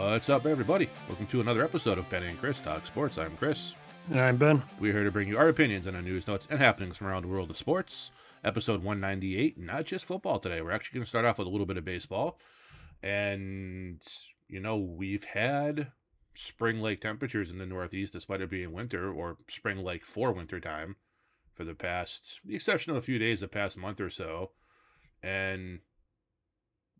What's up, everybody? Welcome to another episode of Ben and Chris Talk Sports. I'm Chris. And I'm Ben. We're here to bring you our opinions on the news, notes, and happenings from around the world of sports. Episode 198, not just football today. We're actually going to start off with a little bit of baseball. And, you know, we've had spring like temperatures in the Northeast despite it being winter, or spring like for winter time for the past, the exception of a few days, the past month or so. And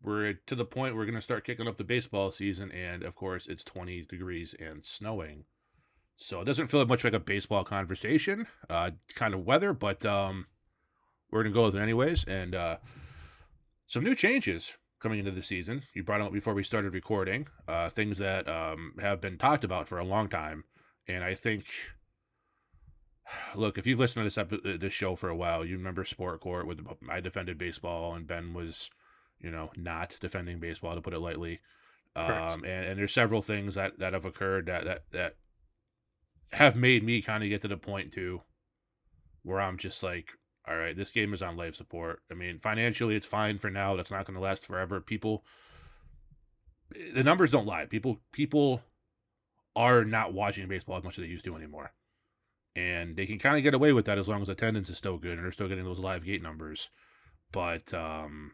we're to the point we're going to start kicking up the baseball season, and of course, it's 20 degrees and snowing. So it doesn't feel much like a baseball conversation, uh, kind of weather, but um, we're going to go with it anyways. And uh, some new changes coming into the season. You brought up before we started recording, uh, things that um, have been talked about for a long time. And I think, look, if you've listened to this this show for a while, you remember Sport Court with I defended baseball and Ben was you know, not defending baseball to put it lightly. Um, and, and there's several things that, that have occurred that, that, that have made me kind of get to the point too where I'm just like, all right, this game is on life support. I mean, financially, it's fine for now. That's not going to last forever. People, the numbers don't lie. People, people are not watching baseball as much as they used to anymore, and they can kind of get away with that as long as attendance is still good and they're still getting those live gate numbers. But um,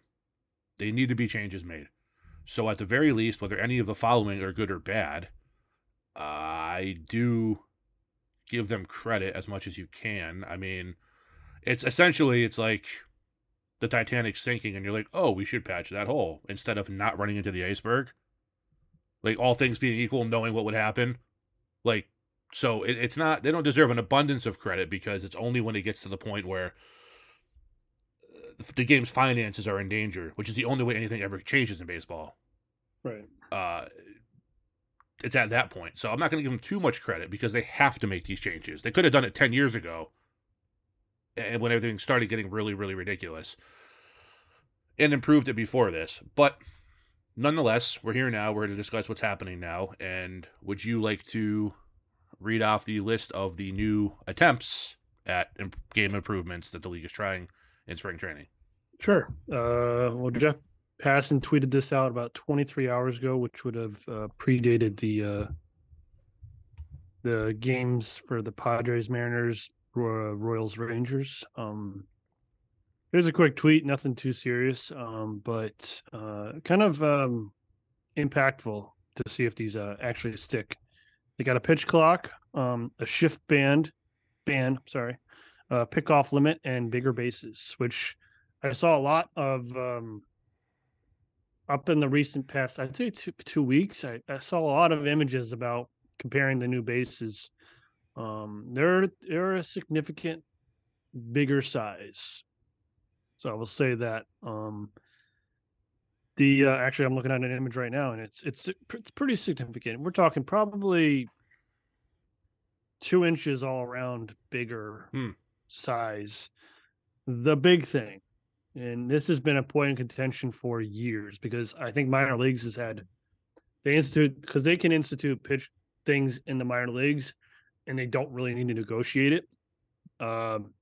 they need to be changes made. So, at the very least, whether any of the following are good or bad, uh, I do give them credit as much as you can. I mean, it's essentially it's like the Titanic sinking, and you're like, oh, we should patch that hole instead of not running into the iceberg. Like all things being equal, knowing what would happen, like so it, it's not they don't deserve an abundance of credit because it's only when it gets to the point where the game's finances are in danger, which is the only way anything ever changes in baseball. Right. Uh, it's at that point. So I'm not going to give them too much credit because they have to make these changes. They could have done it 10 years ago and when everything started getting really, really ridiculous and improved it before this. But nonetheless, we're here now. We're going to discuss what's happening now. And would you like to read off the list of the new attempts at game improvements that the league is trying in spring training? Sure. Uh, well, Jeff Passan tweeted this out about 23 hours ago, which would have uh, predated the uh, the games for the Padres, Mariners, Royals, Rangers. Um, here's a quick tweet, nothing too serious, um, but uh, kind of um, impactful to see if these uh, actually stick. They got a pitch clock, um, a shift band, band, sorry, uh, pick off limit and bigger bases, which I saw a lot of um, up in the recent past. I'd say two, two weeks. I, I saw a lot of images about comparing the new bases. Um, they're they're a significant bigger size, so I will say that. Um, the uh, actually, I'm looking at an image right now, and it's it's it's pretty significant. We're talking probably two inches all around bigger hmm size. The big thing, and this has been a point of contention for years because I think minor leagues has had they institute because they can institute pitch things in the minor leagues and they don't really need to negotiate it. Um,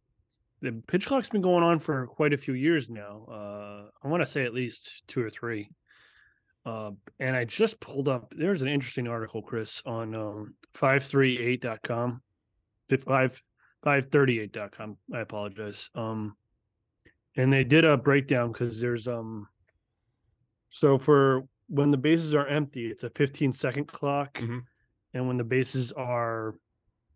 the pitch clock's been going on for quite a few years now. Uh, I want to say at least two or three. Uh, and I just pulled up. There's an interesting article, Chris, on um, 538.com, 5 538.com. I apologize. Um, and they did a breakdown because there's um, so for when the bases are empty, it's a 15 second clock, mm-hmm. and when the bases are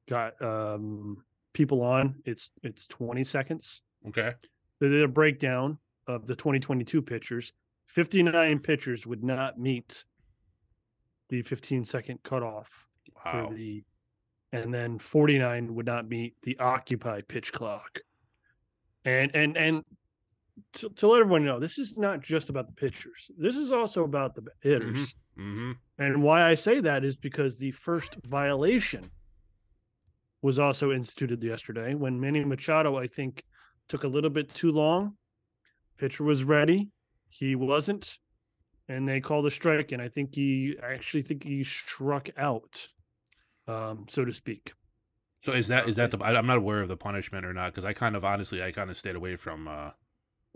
got um people on, it's it's 20 seconds. Okay. They did a breakdown of the 2022 pitchers. 59 pitchers would not meet the 15 second cutoff wow. for the and then 49 would not meet the occupy pitch clock. And and and to, to, let everyone know, this is not just about the pitchers. This is also about the hitters. Mm-hmm. Mm-hmm. And why I say that is because the first violation was also instituted yesterday when Manny Machado, I think, took a little bit too long. Pitcher was ready, he wasn't, and they called a strike. And I think he, I actually think he struck out um, so to speak. So is that is that the? I'm not aware of the punishment or not because I kind of honestly I kind of stayed away from. uh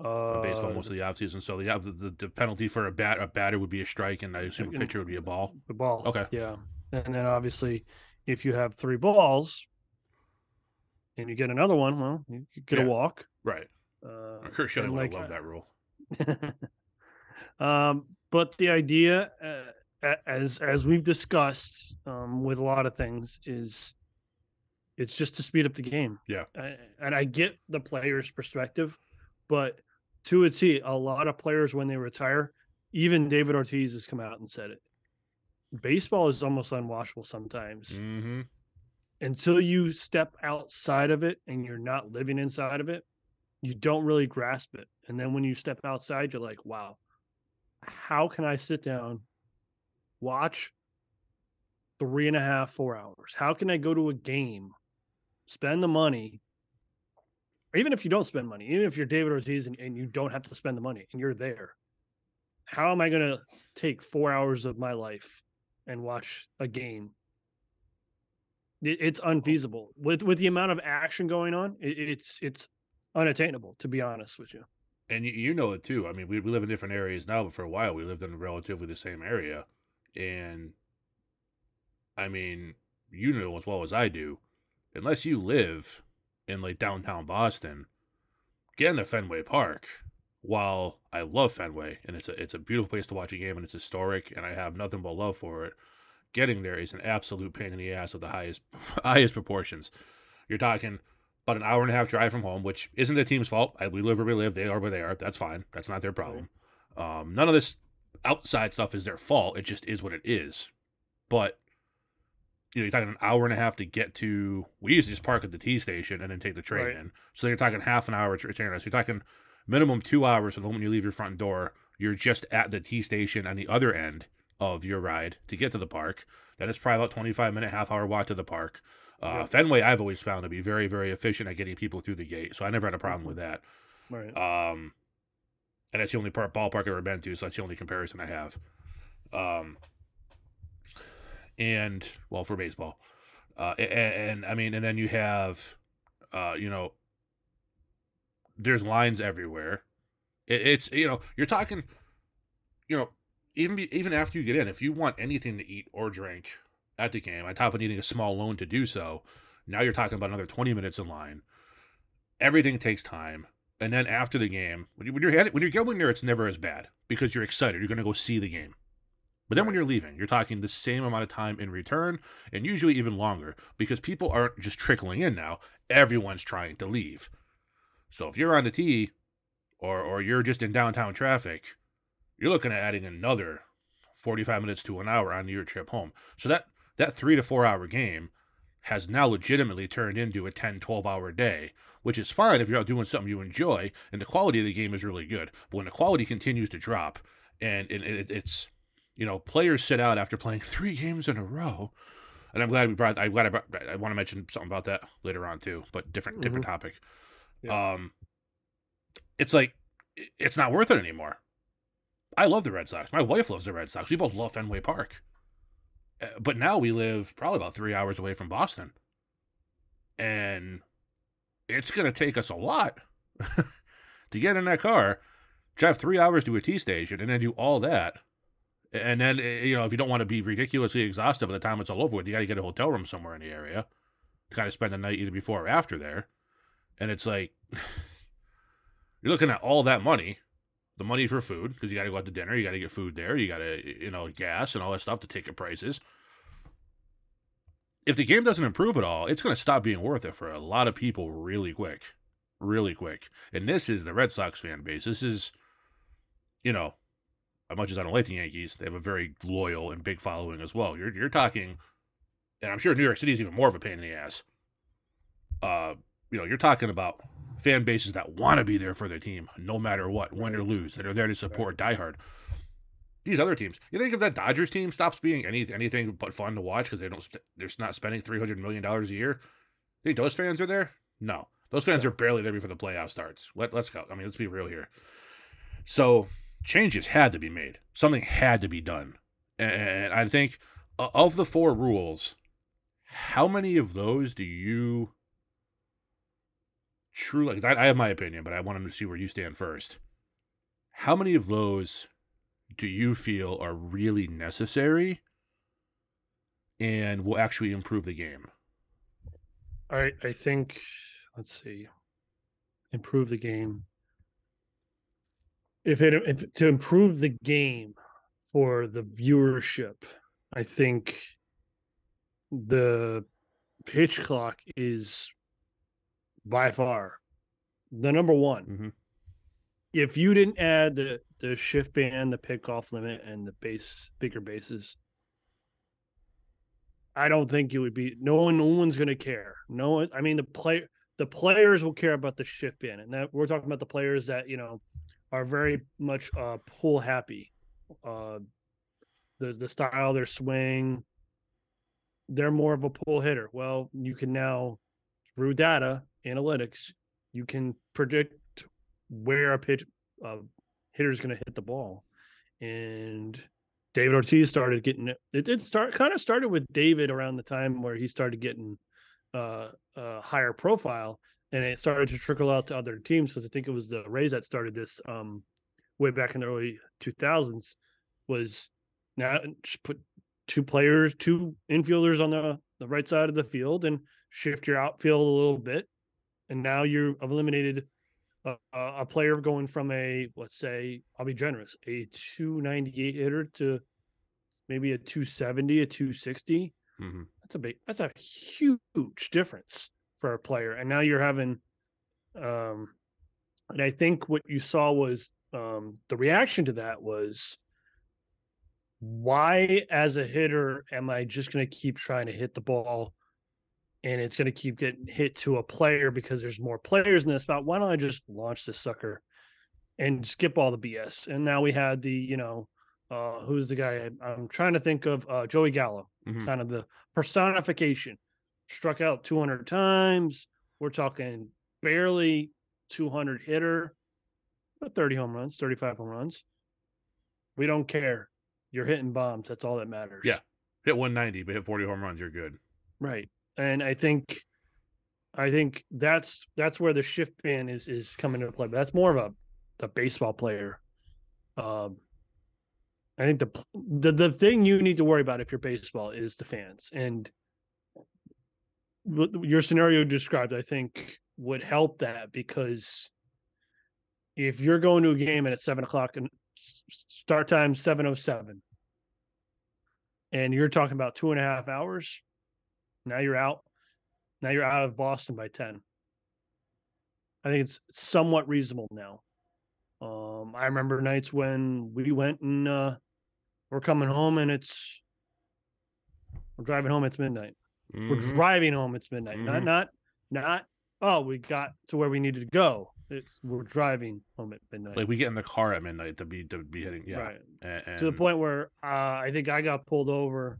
Uh, baseball most of the offseason. So the, the the penalty for a bat a batter would be a strike, and I assume a pitcher would be a ball. The ball. Okay. Yeah, and then obviously, if you have three balls, and you get another one, well, you get Yeah. a walk. Right. Uh, and would like, loved that rule. um, but the idea, uh, as as we've discussed um, with a lot of things, is it's just to speed up the game. Yeah. I, and I get the player's perspective, but to a T, a lot of players when they retire, even David Ortiz has come out and said it. Baseball is almost unwatchable sometimes Mm-hmm. until you step outside of it and you're not living inside of it, you don't really grasp it. And then when you step outside, you're like, wow, how can I sit down, watch three and a half, four hours? How can I go to a game, spend the money? Or even if you don't spend money, even if you're David Ortiz and, and you don't have to spend the money and you're there, how am I going to take four hours of my life and watch a game it, it's unfeasible with with the amount of action going on. It, it's it's unattainable, to be honest with you. And you, you know it too. I mean, we, we live in different areas now, but for a while we lived in relatively the same area. And I mean, you know as well as I do, unless you live in like downtown Boston, getting to Fenway Park, while I love Fenway and it's a it's a beautiful place to watch a game and it's historic and I have nothing but love for it, getting there is an absolute pain in the ass of the highest highest proportions. You're talking about an hour and a half drive from home, which isn't the team's fault. I, we live where we live. They are where they are. That's fine. That's not their problem. Um, none of this outside stuff is their fault. It just is what it is. But you know, you're talking an hour and a half to get to. We used to just park at the T station and then take the train Right. in. So you're talking half an hour to train. So you're talking minimum two hours from the moment you leave your front door. You're just at the T station on the other end of your ride to get to the park. Then it's probably about 25 minute, half hour walk to the park. Uh, Yeah. Fenway, I've always found to be very, very efficient at getting people through the gate, so I never had a problem with that. Right. Um, and that's the only part, ballpark I've ever been to, so that's the only comparison I have. Um, and well, for baseball, uh, and, and I mean, and then you have, uh, you know, there's lines everywhere. It, it's you know, you're talking, you know, even even after you get in, if you want anything to eat or drink at the game, on top of needing a small loan to do so, now you're talking about another 20 minutes in line. Everything takes time. And then after the game, when, you, when you're when you're going there, it's never as bad because you're excited. You're going to go see the game. But then when you're leaving, you're talking the same amount of time in return, and usually even longer because people aren't just trickling in now. Everyone's trying to leave. So if you're on the T, or or you're just in downtown traffic, you're looking at adding another 45 minutes to an hour on your trip home. So that that three to four hour game has now legitimately turned into a 10, 12 hour day, which is fine if you're out doing something you enjoy and the quality of the game is really good. But when the quality continues to drop and it, it, it's, you know, players sit out after playing three games in a row. And I'm glad we brought, I'm glad I brought, I want to mention something about that later on too, but different, different topic. Um, it's like, it's not worth it anymore. I love the Red Sox. My wife loves the Red Sox. We both love Fenway Park. Uh, But now we live probably about three hours away from Boston. And it's going to take us a lot to get in that car, drive three hours to a T station, and then do all that. And then, uh, you know, if you don't want to be ridiculously exhausted by the time it's all over with, you got to get a hotel room somewhere in the area to kind of spend the night either before or after there. And it's like, you're looking at all that money the money for food because you got to go out to dinner, you got to get food there, you got to you know gas and all that stuff, the ticket prices. If the game doesn't improve at all, it's going to stop being worth it for a lot of people really quick, really quick. And this is the Red Sox fan base. This is, you know, as much as I don't like the Yankees, they have a very loyal and big following as well. You're you're talking, and I'm sure New York City is even more of a pain in the ass. Uh, you know, you're talking about fan bases that want to be there for their team no matter what, win or lose, that are there to support diehard. These other teams, you think if that Dodgers team stops being any anything but fun to watch because they don't, they're not spending three hundred million dollars a year. Think those fans are there? No, those fans are barely there before the playoff starts. Let let's go. I mean, let's be real here. So changes had to be made. Something had to be done, and I think of the four rules, how many of those do you truly, 'cause I, I have my opinion, but I want to see where you stand first. How many of those do you feel are really necessary and will actually improve the game? I I think let's see, improve the game. If it if to improve the game for the viewership, I think the pitch clock is by far the number one. Mhm. If you didn't add the the shift band, the pickoff limit, and the base bigger bases, I don't think it would be. No one, no one's going to care. No one. I mean, the play the players will care about the shift band, and that we're talking about the players that you know are very much uh pull happy. Uh, the the style, their swing, they're more of a pull hitter. Well, you can now through data analytics, you can predict where a pitch uh, hitter is going to hit the ball, and David Ortiz started getting it. It start kind of started with David around the time where he started getting uh, a higher profile, and it started to trickle out to other teams because I think it was the Rays that started this um, way back in the early 2000s. Was now just put two players, two infielders on the the right side of the field, and shift your outfield a little bit, and now you have eliminated a, a player going from a let's say I'll be generous a 298 hitter to maybe a 270 a 260 Mhm. that's a big that's a huge difference for a player and now you're having um and I think what you saw was um the reaction to that was why as a hitter am I just going to keep trying to hit the ball and it's going to keep getting hit to a player because there's more players in this spot. Why don't I just launch this sucker and skip all the BS? And now we had the, you know, uh, who's the guy? I'm trying to think of uh, Joey Gallo, Mhm. kind of the personification. Struck out 200 times. We're talking barely 200 hitter, but 30 home runs, 35 home runs. We don't care. You're hitting bombs. That's all that matters. Yeah. Hit 190, but hit 40 home runs, you're good. Right. And I think I think that's that's where the shift band is is coming into play. But that's more of a the baseball player. Um I think the the the thing you need to worry about if you're baseball is the fans. And your scenario described, I think, would help that because if you're going to a game and it's seven o'clock and start time seven oh seven, and you're talking about two and a half hours, now you're out. Now you're out of Boston by 10. I think it's somewhat reasonable now. Um, I remember nights when we went and uh, we're coming home and it's we're driving home, it's midnight. We're Mhm. driving home, it's midnight. Not Mhm. not not oh, we got to where we needed to go. It's we're driving home at midnight. Like we get in the car at midnight to be to be hitting, yeah. Right. And, To the point where uh, I think I got pulled over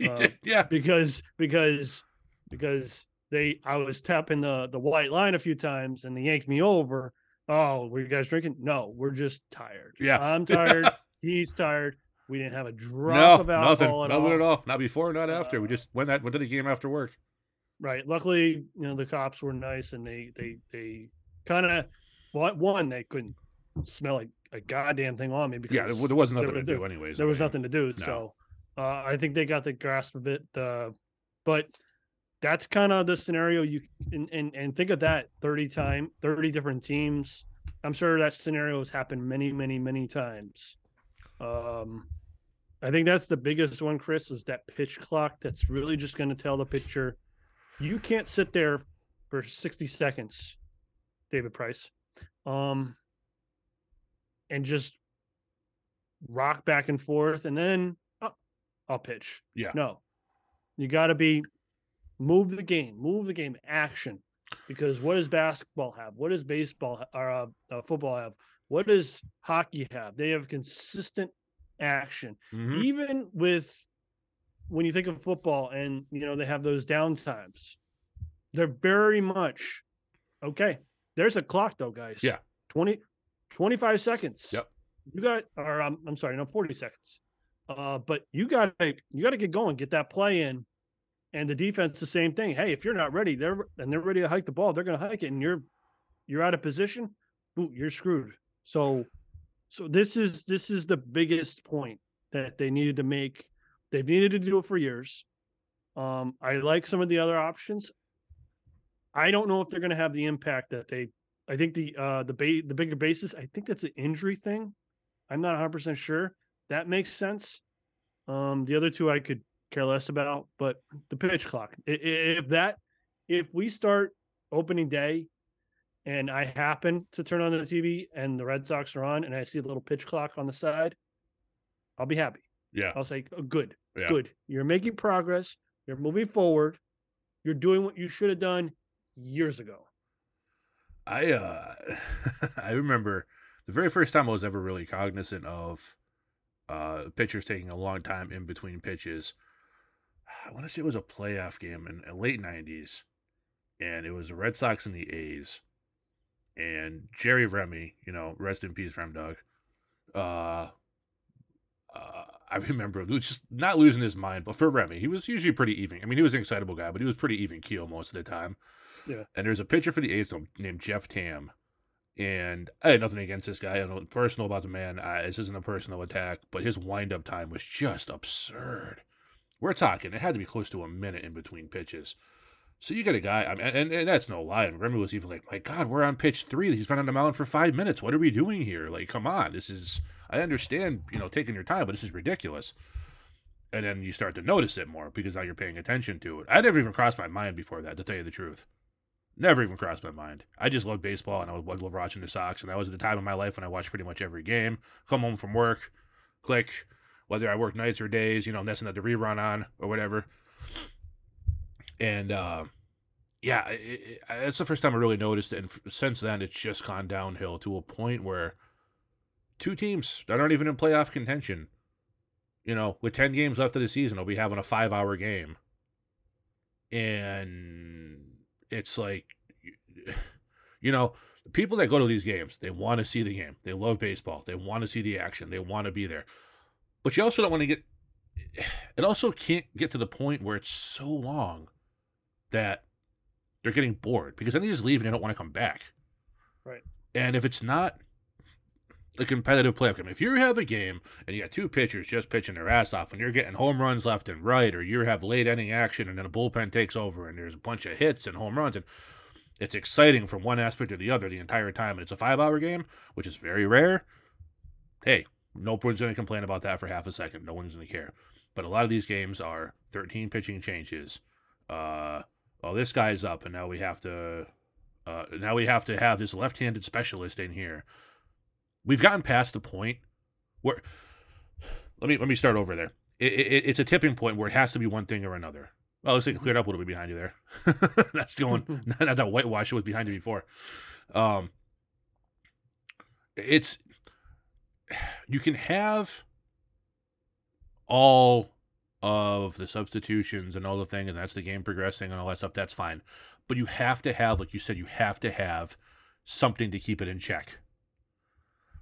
yeah, uh, yeah. because because because they I was tapping the the white line a few times and they yanked me over. Oh, were you guys drinking? No, we're just tired. Yeah. I'm tired. He's tired. We didn't have a drop No, of nothing, alcohol at nothing all. at all. Not before, not after. We Uh, just went that went to the game after work. Right. Luckily, you know the cops were nice and they they they kind of one one they couldn't smell like a goddamn thing on me because Yeah, there, there was nothing there- to there- do, anyways. there I was mean, nothing to do. No. So uh, I think they got the grasp of it. Uh, but that's kind of the scenario you and, and and think of that 30 time 30 different teams. I'm sure that scenario has happened many, many, many times. Um I think that's the biggest one, Chris, is that pitch clock that's really just going to tell the pitcher you can't sit there for 60 seconds, David Price. Um and just rock back and forth and then I'll pitch. Yeah. No. You got to be move the game, move the game, action. Because what does basketball have? What does baseball or uh, uh, football have? What does hockey have? They have consistent action. mhm. Even with when you think of football and you know they have those down times, they're very much okay. There's a clock though, guys. Yeah. 20, 25 seconds. Yep. You got, or um, I'm sorry, no, 40 seconds. Uh, but you got to, you got to get going, get that play in. And the defense, the same thing. Hey, if you're not ready, they're and they're ready to hike the ball. They're going to hike it, and you're you're out of position, ooh, you're screwed. So, so this is this is the biggest point that they needed to make. They've needed to do it for years. Um, I like some of the other options. I don't know if they're going to have the impact that they. I think the uh the ba- the bigger basis. I think that's an injury thing. I'm not 100 percent sure. That makes sense. Um, the other two I could care less about, but the pitch clock. If that, if we start opening day, and I happen to turn on the TV and the Red Sox are on, and I see a little pitch clock on the side, I'll be happy. Yeah, I'll say, oh, "Good, yeah. good. You're making progress. You're moving forward. You're doing what you should have done years ago." I uh I remember the very first time I was ever really cognizant of uh pitchers taking a long time in between pitches. I want to say it was a playoff game in the late '90s, and it was the Red Sox and the A's, and Jerry Remy, you know, rest in peace, RemDawg. Uh, uh, I remember just not losing his mind, but for Remy, he was usually pretty even. I mean, he was an excitable guy, but he was pretty even keel most of the time. Yeah. And there's a pitcher for the A's named Jeff Tam. And I had nothing against this guy. I don't know personal about the man. I, this isn't a personal attack, but his windup time was just absurd. We're talking, it had to be close to a minute in between pitches. So you get a guy, I mean, and, and that's no lie. And Remy was even like, my God, we're on pitch three. He's been on the mound for five minutes. What are we doing here? Like, come on. This is, I understand, you know, taking your time, but this is ridiculous. And then you start to notice it more because now you're paying attention to it. I never even crossed my mind before that, to tell you the truth. Never even crossed my mind. I just loved baseball and I love watching the Sox. And that was at the time of my life when I watched pretty much every game. Come home from work, click, whether I work nights or days, you know, at the rerun on or whatever. And uh, yeah, it, it, it's the first time I really noticed it. And since then, it's just gone downhill to a point where two teams that aren't even in playoff contention, you know, with 10 games left of the season, will be having a five hour game. And it's like, you know, the people that go to these games, they want to see the game. They love baseball. They want to see the action. They want to be there. But you also don't want to get, it also can't get to the point where it's so long that they're getting bored because then they just leave and they don't want to come back. Right. And if it's not a competitive playoff game, if you have a game and you got two pitchers just pitching their ass off and you're getting home runs left and right, or you have late inning action and then a bullpen takes over and there's a bunch of hits and home runs and it's exciting from one aspect to the other the entire time and it's a five hour game, which is very rare. Hey, no one's to complain about that for half a second. No one's going to care. But a lot of these games are 13 pitching changes. Uh, oh, this guy's up, and now we have to, uh, now we have to have this left-handed specialist in here. We've gotten past the point where, let me let me start over there. It, it, it's a tipping point where it has to be one thing or another. Well, looks like it cleared up a little bit behind you there. That's going not that whitewash it was behind you before. Um, it's you can have all of the substitutions and all the thing, and that's the game progressing and all that stuff. That's fine, but you have to have, like you said, you have to have something to keep it in check.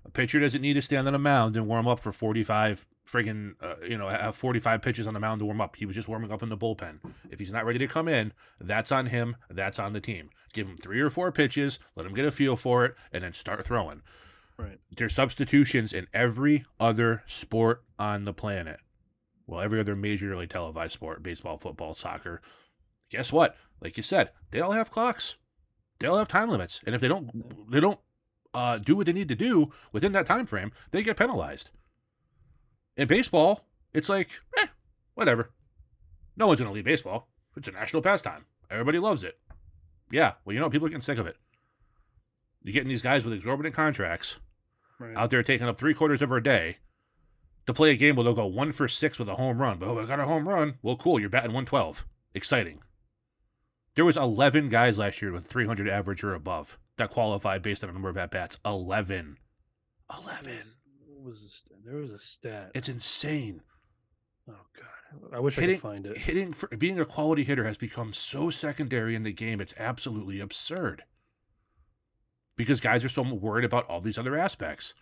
A pitcher doesn't need to stand on a mound and warm up for forty-five friggin' uh, you know have forty-five pitches on the mound to warm up. He was just warming up in the bullpen. If he's not ready to come in, that's on him. That's on the team. Give him three or four pitches, let him get a feel for it, and then start throwing. Right. There's substitutions in every other sport on the planet. Well, every other majorly televised sport, baseball, football, soccer. Guess what? Like you said, they all have clocks. They all have time limits. And if they don't they don't uh, do what they need to do within that time frame, they get penalized. In baseball, it's like, eh, whatever. No one's gonna leave baseball. It's a national pastime. Everybody loves it. Yeah, well, you know, people are getting sick of it. You're getting these guys with exorbitant contracts Right. out there taking up three quarters of our day to play a game where they'll go one for six with a home run. But oh, I got a home run. Well, cool. You're batting 112. Exciting. There was 11 guys last year with 300 average or above that qualified based on the number of at bats. 11. 11. What was the stat? There was a stat. It's insane. oh god, I wish I could find it. hitting for being a quality hitter has become so secondary in the game. It's absolutely absurd. Because guys are so worried about all these other aspects.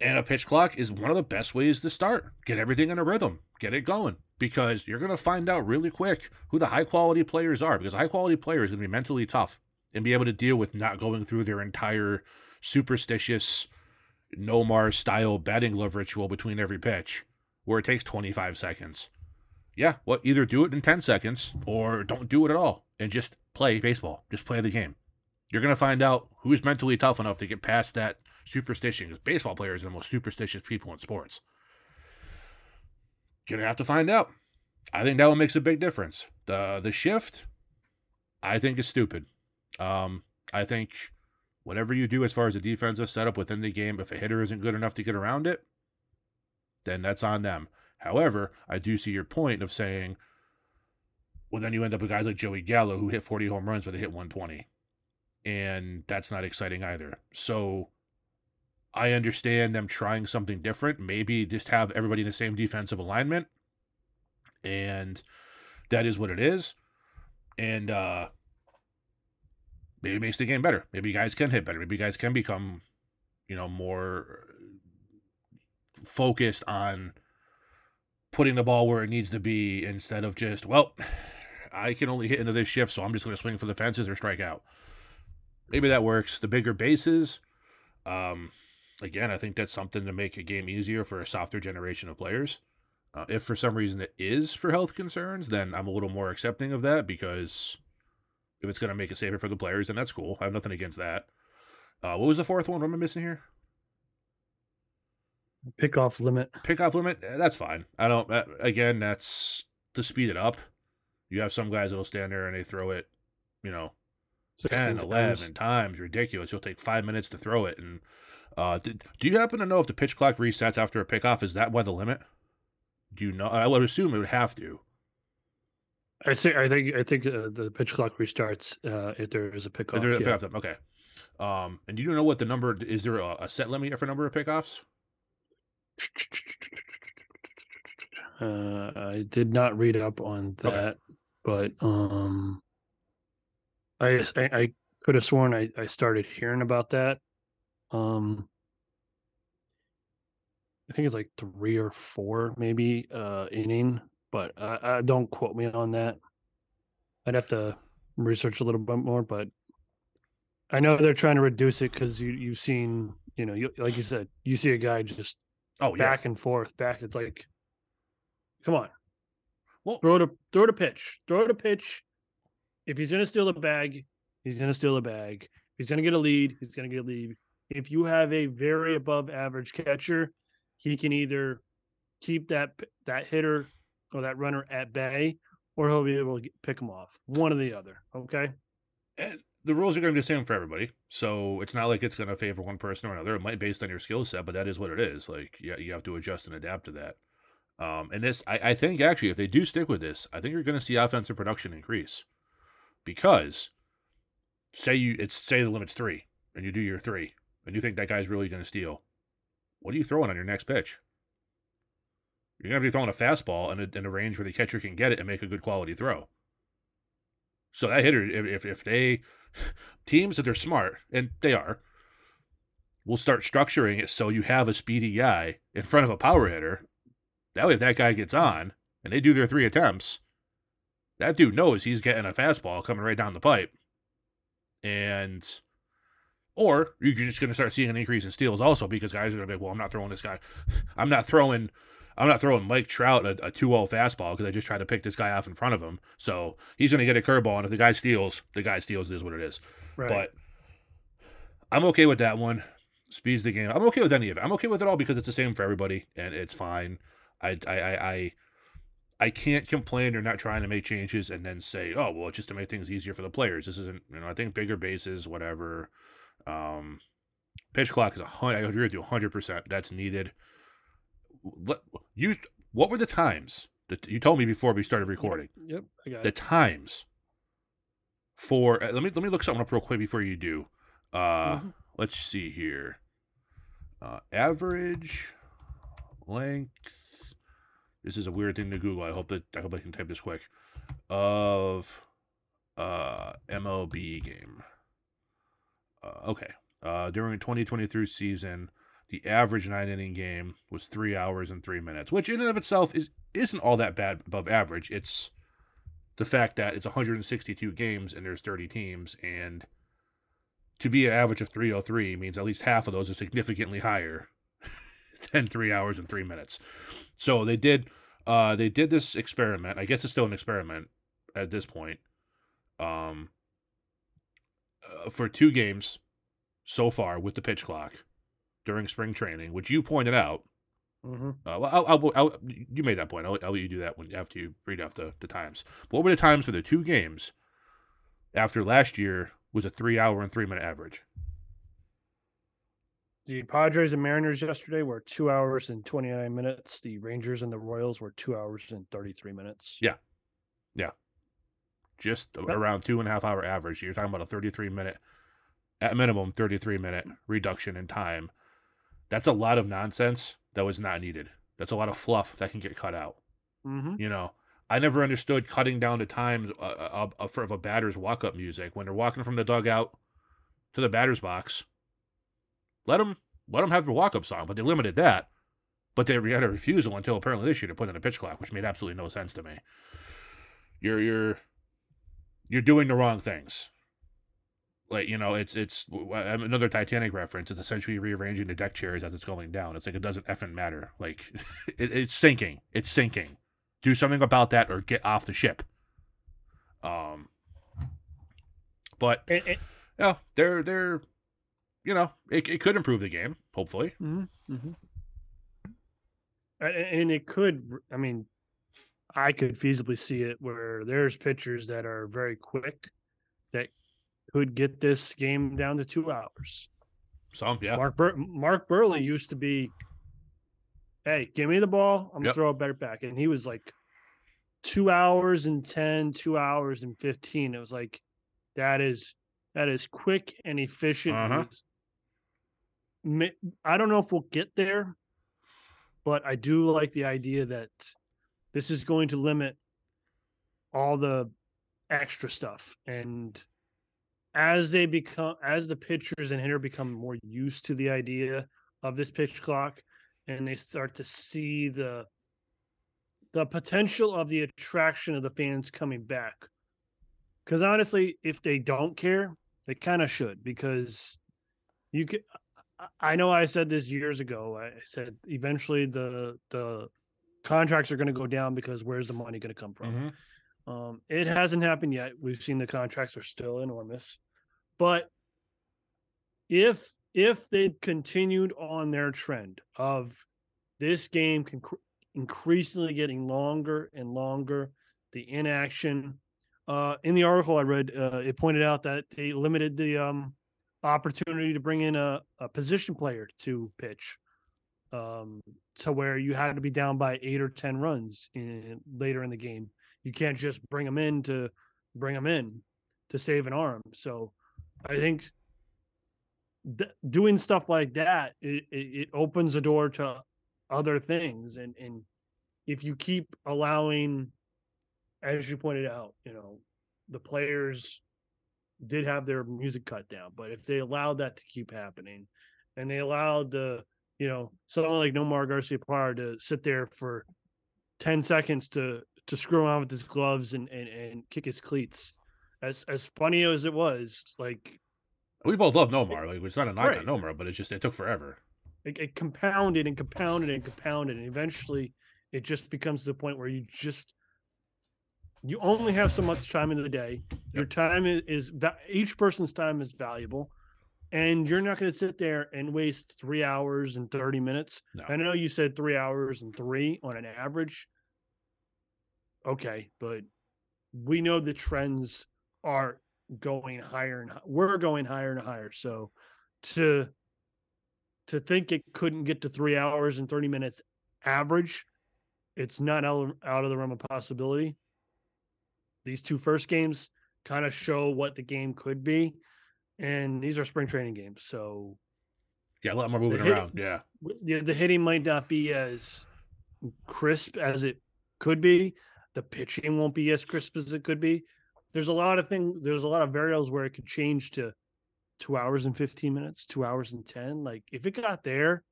And a pitch clock is one of the best ways to start. Get everything in a rhythm, get it going. Because you're going to find out really quick who the high quality players are. Because high quality player is going to be mentally tough. And be able to deal with not going through their entire superstitious Nomar style batting glove ritual between every pitch where it takes 25 seconds. Yeah, well, either do it in 10 seconds or don't do it at all and just play baseball. Just play the game. You're going to find out who's mentally tough enough to get past that superstition because baseball players are the most superstitious people in sports. You're Gonna have to find out. I think that one makes a big difference. The the shift, I think is stupid. Um, I think whatever you do as far as the defensive setup within the game, if a hitter isn't good enough to get around it, then that's on them. However, I do see your point of saying, well, then you end up with guys like Joey Gallo who hit 40 home runs, but they hit 120. And that's not exciting either. So I understand them trying something different. Maybe just have everybody in the same defensive alignment. And that is what it is. And uh maybe it makes the game better. Maybe you guys can hit better. Maybe you guys can become, you know, more focused on putting the ball where it needs to be instead of just, well, I can only hit into this shift, so I'm just going to swing for the fences or strike out. Maybe that works. The bigger bases, um, again, I think that's something to make a game easier for a softer generation of players. Uh, if for some reason it is for health concerns, then I'm a little more accepting of that because if it's going to make it safer for the players, then that's cool. I have nothing against that. Uh, what was the fourth one? What am I missing here? Pickoff limit. Pickoff limit. Eh, that's fine. I don't. Uh, again, that's to speed it up. You have some guys that'll stand there and they throw it, you know, 10, 11 times. times. Ridiculous. You'll take five minutes to throw it. And uh, do, do you happen to know if the pitch clock resets after a pickoff? Is that why the limit? Do you know? I would assume it would have to. I say I think I think uh, the pitch clock restarts uh, if there is a pickoff. If there's a pickoff, okay. Um, and do you know what the number is? There a, a set limit for number of pickoffs? Uh, I did not read up on that, okay. but um, I, I, I could have sworn I, I started hearing about that. Um, I think it's like three or four, maybe uh inning but I, I don't quote me on that. I'd have to research a little bit more, but I know they're trying to reduce it because you you've seen you know you, like you said you see a guy just oh yeah. back and forth back. It's like, come on, well throw it a throw it a pitch, throw it a pitch. If he's gonna steal the bag, he's gonna steal the bag. If he's gonna get a lead, he's gonna get a lead. If you have a very above average catcher, he can either keep that that hitter or that runner at bay, or he'll be able to pick him off. One or the other. Okay. And the rules are going to be the same for everybody, so it's not like it's going to favor one person or another. It might based on your skill set, but that is what it is. Like, yeah, you have to adjust and adapt to that. Um, and this, I, I think actually, if they do stick with this, I think you're going to see offensive production increase because say you it's say the limit's three and you do your three and you think that guy's really going to steal. What are you throwing on your next pitch? You're going to be throwing a fastball in a, in a range where the catcher can get it and make a good quality throw. So that hitter, if, if, they, teams that they're smart, and they are, will start structuring it so you have a speedy guy in front of a power hitter. That way, if that guy gets on and they do their three attempts, that dude knows he's getting a fastball coming right down the pipe. And, or you're just going to start seeing an increase in steals also because guys are going to be like, well, I'm not throwing this guy. I'm not throwing I'm not throwing Mike Trout a, a 2-0 fastball because I just tried to pick this guy off in front of him. So he's going to get a curveball, and if the guy steals, the guy steals. It is what it is. Right. But I'm okay with that one. Speeds the game. I'm okay with any of it. I'm okay with it all because it's the same for everybody, and it's fine. I I I. I I can't complain you're not trying to make changes and then say, oh, well, just to make things easier for the players. This isn't, you know, I think bigger bases, whatever. Um, pitch clock is a hundred. I agree with you, hundred percent. That's needed you what were the times that you told me before we started recording? Yep, I got the it. times for uh, let me let me look something up real quick before you do. Uh, mm-hmm. let's see here. Uh, average length. This is a weird thing to Google. I hope that I hope I can type this quick. Of uh MLB game. Uh, okay. Uh, during 2023 season, the average nine inning game was three hours and three minutes, which in and of itself is isn't all that bad above average. It's the fact that it's 162 games and there's 30 teams, and to be an average of 303 means at least half of those are significantly higher than three hours and three minutes. So they did uh they did this experiment. I guess it's still an experiment at this point. Um uh, for two games so far with the pitch clock during spring training, which you pointed out. Mm-hmm. Uh, I'll, I'll, I'll, you made that point. I'll, I'll let you do that when after you read off the, the times. But what were the times for the two games after last year was a three hour and three minute average? The Padres and Mariners yesterday were two hours and 29 minutes. The Rangers and the Royals were two hours and 33 minutes. Yeah. Yeah. Just But- around two and a half hour average. You're talking about a 33 minute, at minimum, 33 minute reduction in time. That's a lot of nonsense that was not needed. That's a lot of fluff that can get cut out. Mm-hmm. You know, I never understood cutting down the time uh, uh, uh, of a batter's walk up music when they're walking from the dugout to the batter's box. Let them let them have the walk up song, but they limited that. But they had a refusal until apparently this year to put in a pitch clock, which made absolutely no sense to me. You're you're you're doing the wrong things. Like you know, it's it's another Titanic reference. It's essentially rearranging the deck chairs as it's going down. It's like it doesn't effing matter. Like it, it's sinking. It's sinking do something about that or get off the ship. Um, but And, and, yeah, they're they're, you know, it, it could improve the game. Hopefully, mm-hmm. Mm-hmm. And, and it could. I mean, I could feasibly see it where there's pitchers that are very quick that could get this game down to two hours. some yeah, Mark Bur- Mark Buehrle used to be, hey, give me the ball, I'm gonna throw a better back, and he was like two hours and 10, two hours and fifteen. It was like that is that is quick and efficient. Uh-huh. I don't know if we'll get there, but I do like the idea that this is going to limit all the extra stuff and as they become as the pitchers and hitter become more used to the idea of this pitch clock and they start to see the the potential of the attraction of the fans coming back because honestly if they don't care they kind of should because you can I- know i said this years ago i said eventually the the contracts are going to go down because where's the money going to come from Mhm. Um, it hasn't happened yet. We've seen the contracts are still enormous, but if if they continued on their trend of this game con- increasingly getting longer and longer, the inaction. Uh, in the article I read, uh, it pointed out that they limited the um, opportunity to bring in a, a position player to pitch, um, to where you had to be down by eight or ten runs in later in the game you can't just bring them in to bring them in to save an arm. So I think th- doing stuff like that it, it, opens the door to other things and and if you keep allowing as you pointed out you know the players did have their music cut down but if they allowed that to keep happening and they allowed the you know someone like Nomar Garciaparra to sit there for 10 seconds to to screw around with his gloves and, and and kick his cleats. As as funny as it was, like we both love Nomar. Like it's not a knock Right. on Nomar, but it's just it took forever. it, it compounded and compounded and compounded, and eventually it just becomes the point where you just you only have so much time in the day. Your time is, is each person's time is valuable, and you're not going to sit there and waste three hours and thirty minutes. No. I know you said three hours and three on an average. Okay, but we know the trends are going higher and we're going higher and higher. So to to think it couldn't get to three hours and 30 minutes average, it's not out, out of the realm of possibility. These two first games kind of show what the game could be. And these are spring training games. So Yeah, a lot more moving around. Yeah, the, the hitting might not be as crisp as it could be. The pitching won't be as crisp as it could be. There's a lot of things. There's a lot of variables where it could change to two hours and 15 minutes, two hours and 10. Like if it got there,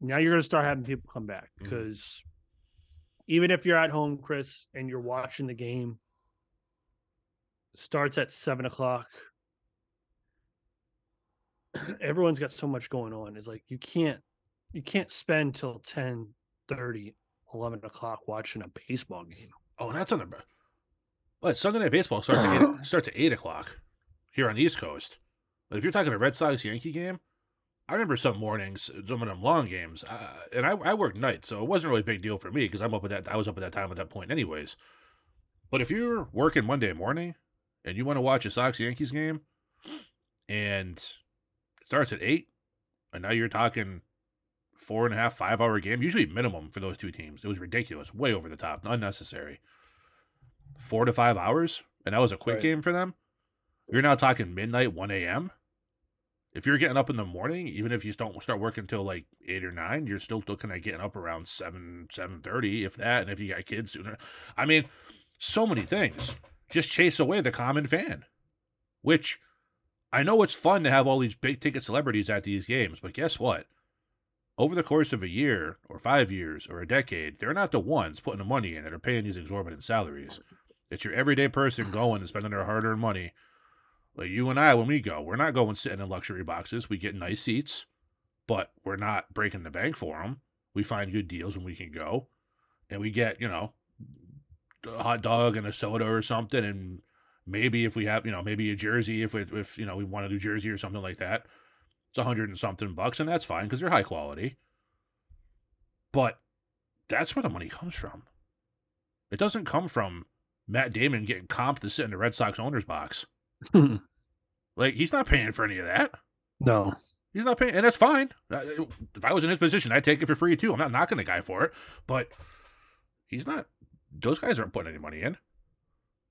now you're going to start having people come back mm-hmm. because even if you're at home, Chris, and you're watching the game, starts at seven o'clock. everyone's got so much going on. It's like you can't you can't spend till 10, 30, 11 o'clock watching a baseball game. Oh, that's on the what Sunday night baseball starts at eight, starts at eight o'clock here on the East Coast. But if you're talking a Red Sox Yankee game, I remember some mornings, some of them long games, uh, and I, I worked nights, so it wasn't really a big deal for me because I'm up at that. I was up at that time at that point, anyways. But if you're working Monday morning and you want to watch a Sox Yankees game, and it starts at eight, and now you're talking four and a half, five hour game, usually minimum for those two teams. It was ridiculous, way over the top, unnecessary. Four to five hours, and that was a quick right. game for them. You're now talking midnight, 1 a.m. If you're getting up in the morning, even if you don't start working until like eight or nine, you're still looking at getting up around seven, seven thirty, if that. And if you got kids sooner, I mean, so many things just chase away the common fan. Which I know it's fun to have all these big ticket celebrities at these games, but guess what? Over the course of a year or five years or a decade, they're not the ones putting the money in that are paying these exorbitant salaries. It's your everyday person going and spending their hard earned money. Like you and I, when we go, we're not going sitting in luxury boxes. We get nice seats, but we're not breaking the bank for them. We find good deals when we can go, and we get, you know, a hot dog and a soda or something. And maybe if we have, you know, maybe a jersey, if, we, if you know, we want a new jersey or something like that it's a hundred and something bucks, and that's fine because they're high quality. But that's where the money comes from. It doesn't come from Matt Damon getting comped to sit in the Red Sox owner's box. like he's not paying for any of that. No, he's not paying, and that's fine. Uh, if I was in his position, I'd take it for free too. I'm not knocking the guy for it, but he's not. Those guys aren't putting any money in.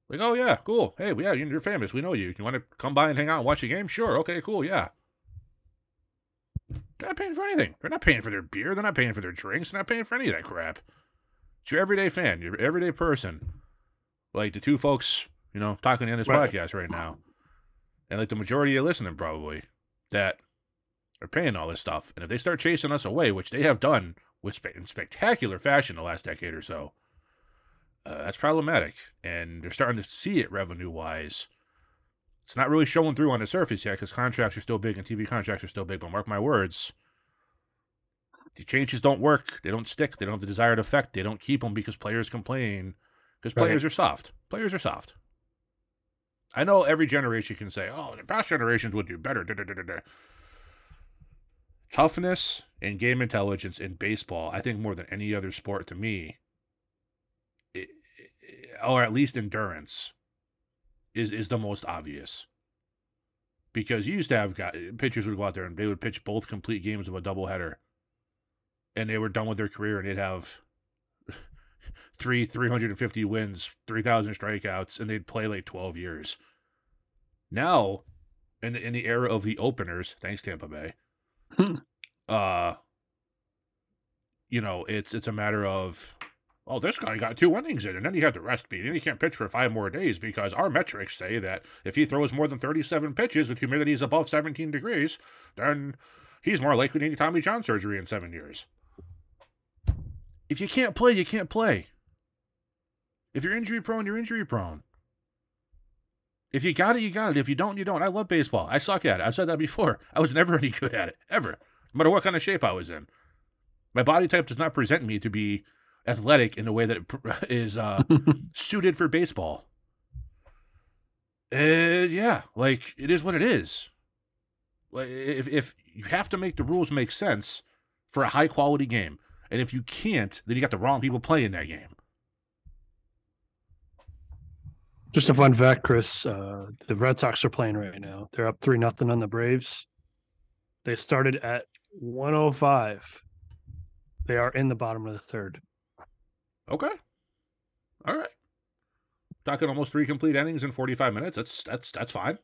Like, oh yeah, cool. Hey, yeah, you're famous. We know you. You want to come by and hang out and watch a game? Sure. Okay, cool. Yeah. They're not paying for anything. They're not paying for their beer. They're not paying for their drinks. They're not paying for any of that crap. It's your everyday fan, your everyday person. Like the two folks, you know, talking on this right. podcast right now. And like the majority of listening probably, that are paying all this stuff. And if they start chasing us away, which they have done with spe- in spectacular fashion the last decade or so, uh, that's problematic. And they're starting to see it revenue wise it's not really showing through on the surface yet because contracts are still big and TV contracts are still big. But mark my words, the changes don't work. They don't stick. They don't have the desired effect. They don't keep them because players complain. Because players right. are soft. Players are soft. I know every generation can say, "Oh, the past generations would do better." Da, da, da, Toughness and game intelligence in baseball, I think more than any other sport to me, it, or at least endurance, is is the most obvious. Because you used to have guys, pitchers would go out there and they would pitch both complete games of a doubleheader, and they were done with their career and they'd have three 350 wins, 3,000 strikeouts, and they'd play like 12 years. Now, in the, in the era of the openers, thanks Tampa Bay, hmm. uh, you know, it's it's a matter of well, this guy got two innings in, and then he had to rest beat, and he can't pitch for five more days because our metrics say that if he throws more than 37 pitches with humidity is above 17 degrees, then he's more likely to need Tommy John surgery in seven years. If you can't play, you can't play. If you're injury prone, you're injury prone. If you got it, you got it. If you don't, you don't. I love baseball. I suck at it. I've said that before. I was never any good at it, ever. No matter what kind of shape I was in. My body type does not present me to be athletic in a way that is uh, suited for baseball. Uh, yeah, like it is what it is. If if you have to make the rules make sense for a high quality game, and if you can't, then you got the wrong people playing that game. Just a fun fact, Chris. Uh, the Red Sox are playing right now. They're up three nothing on the Braves. They started at 105. They are in the bottom of the third. Okay. All right. Talking almost three complete innings in 45 minutes. That's that's that's fine.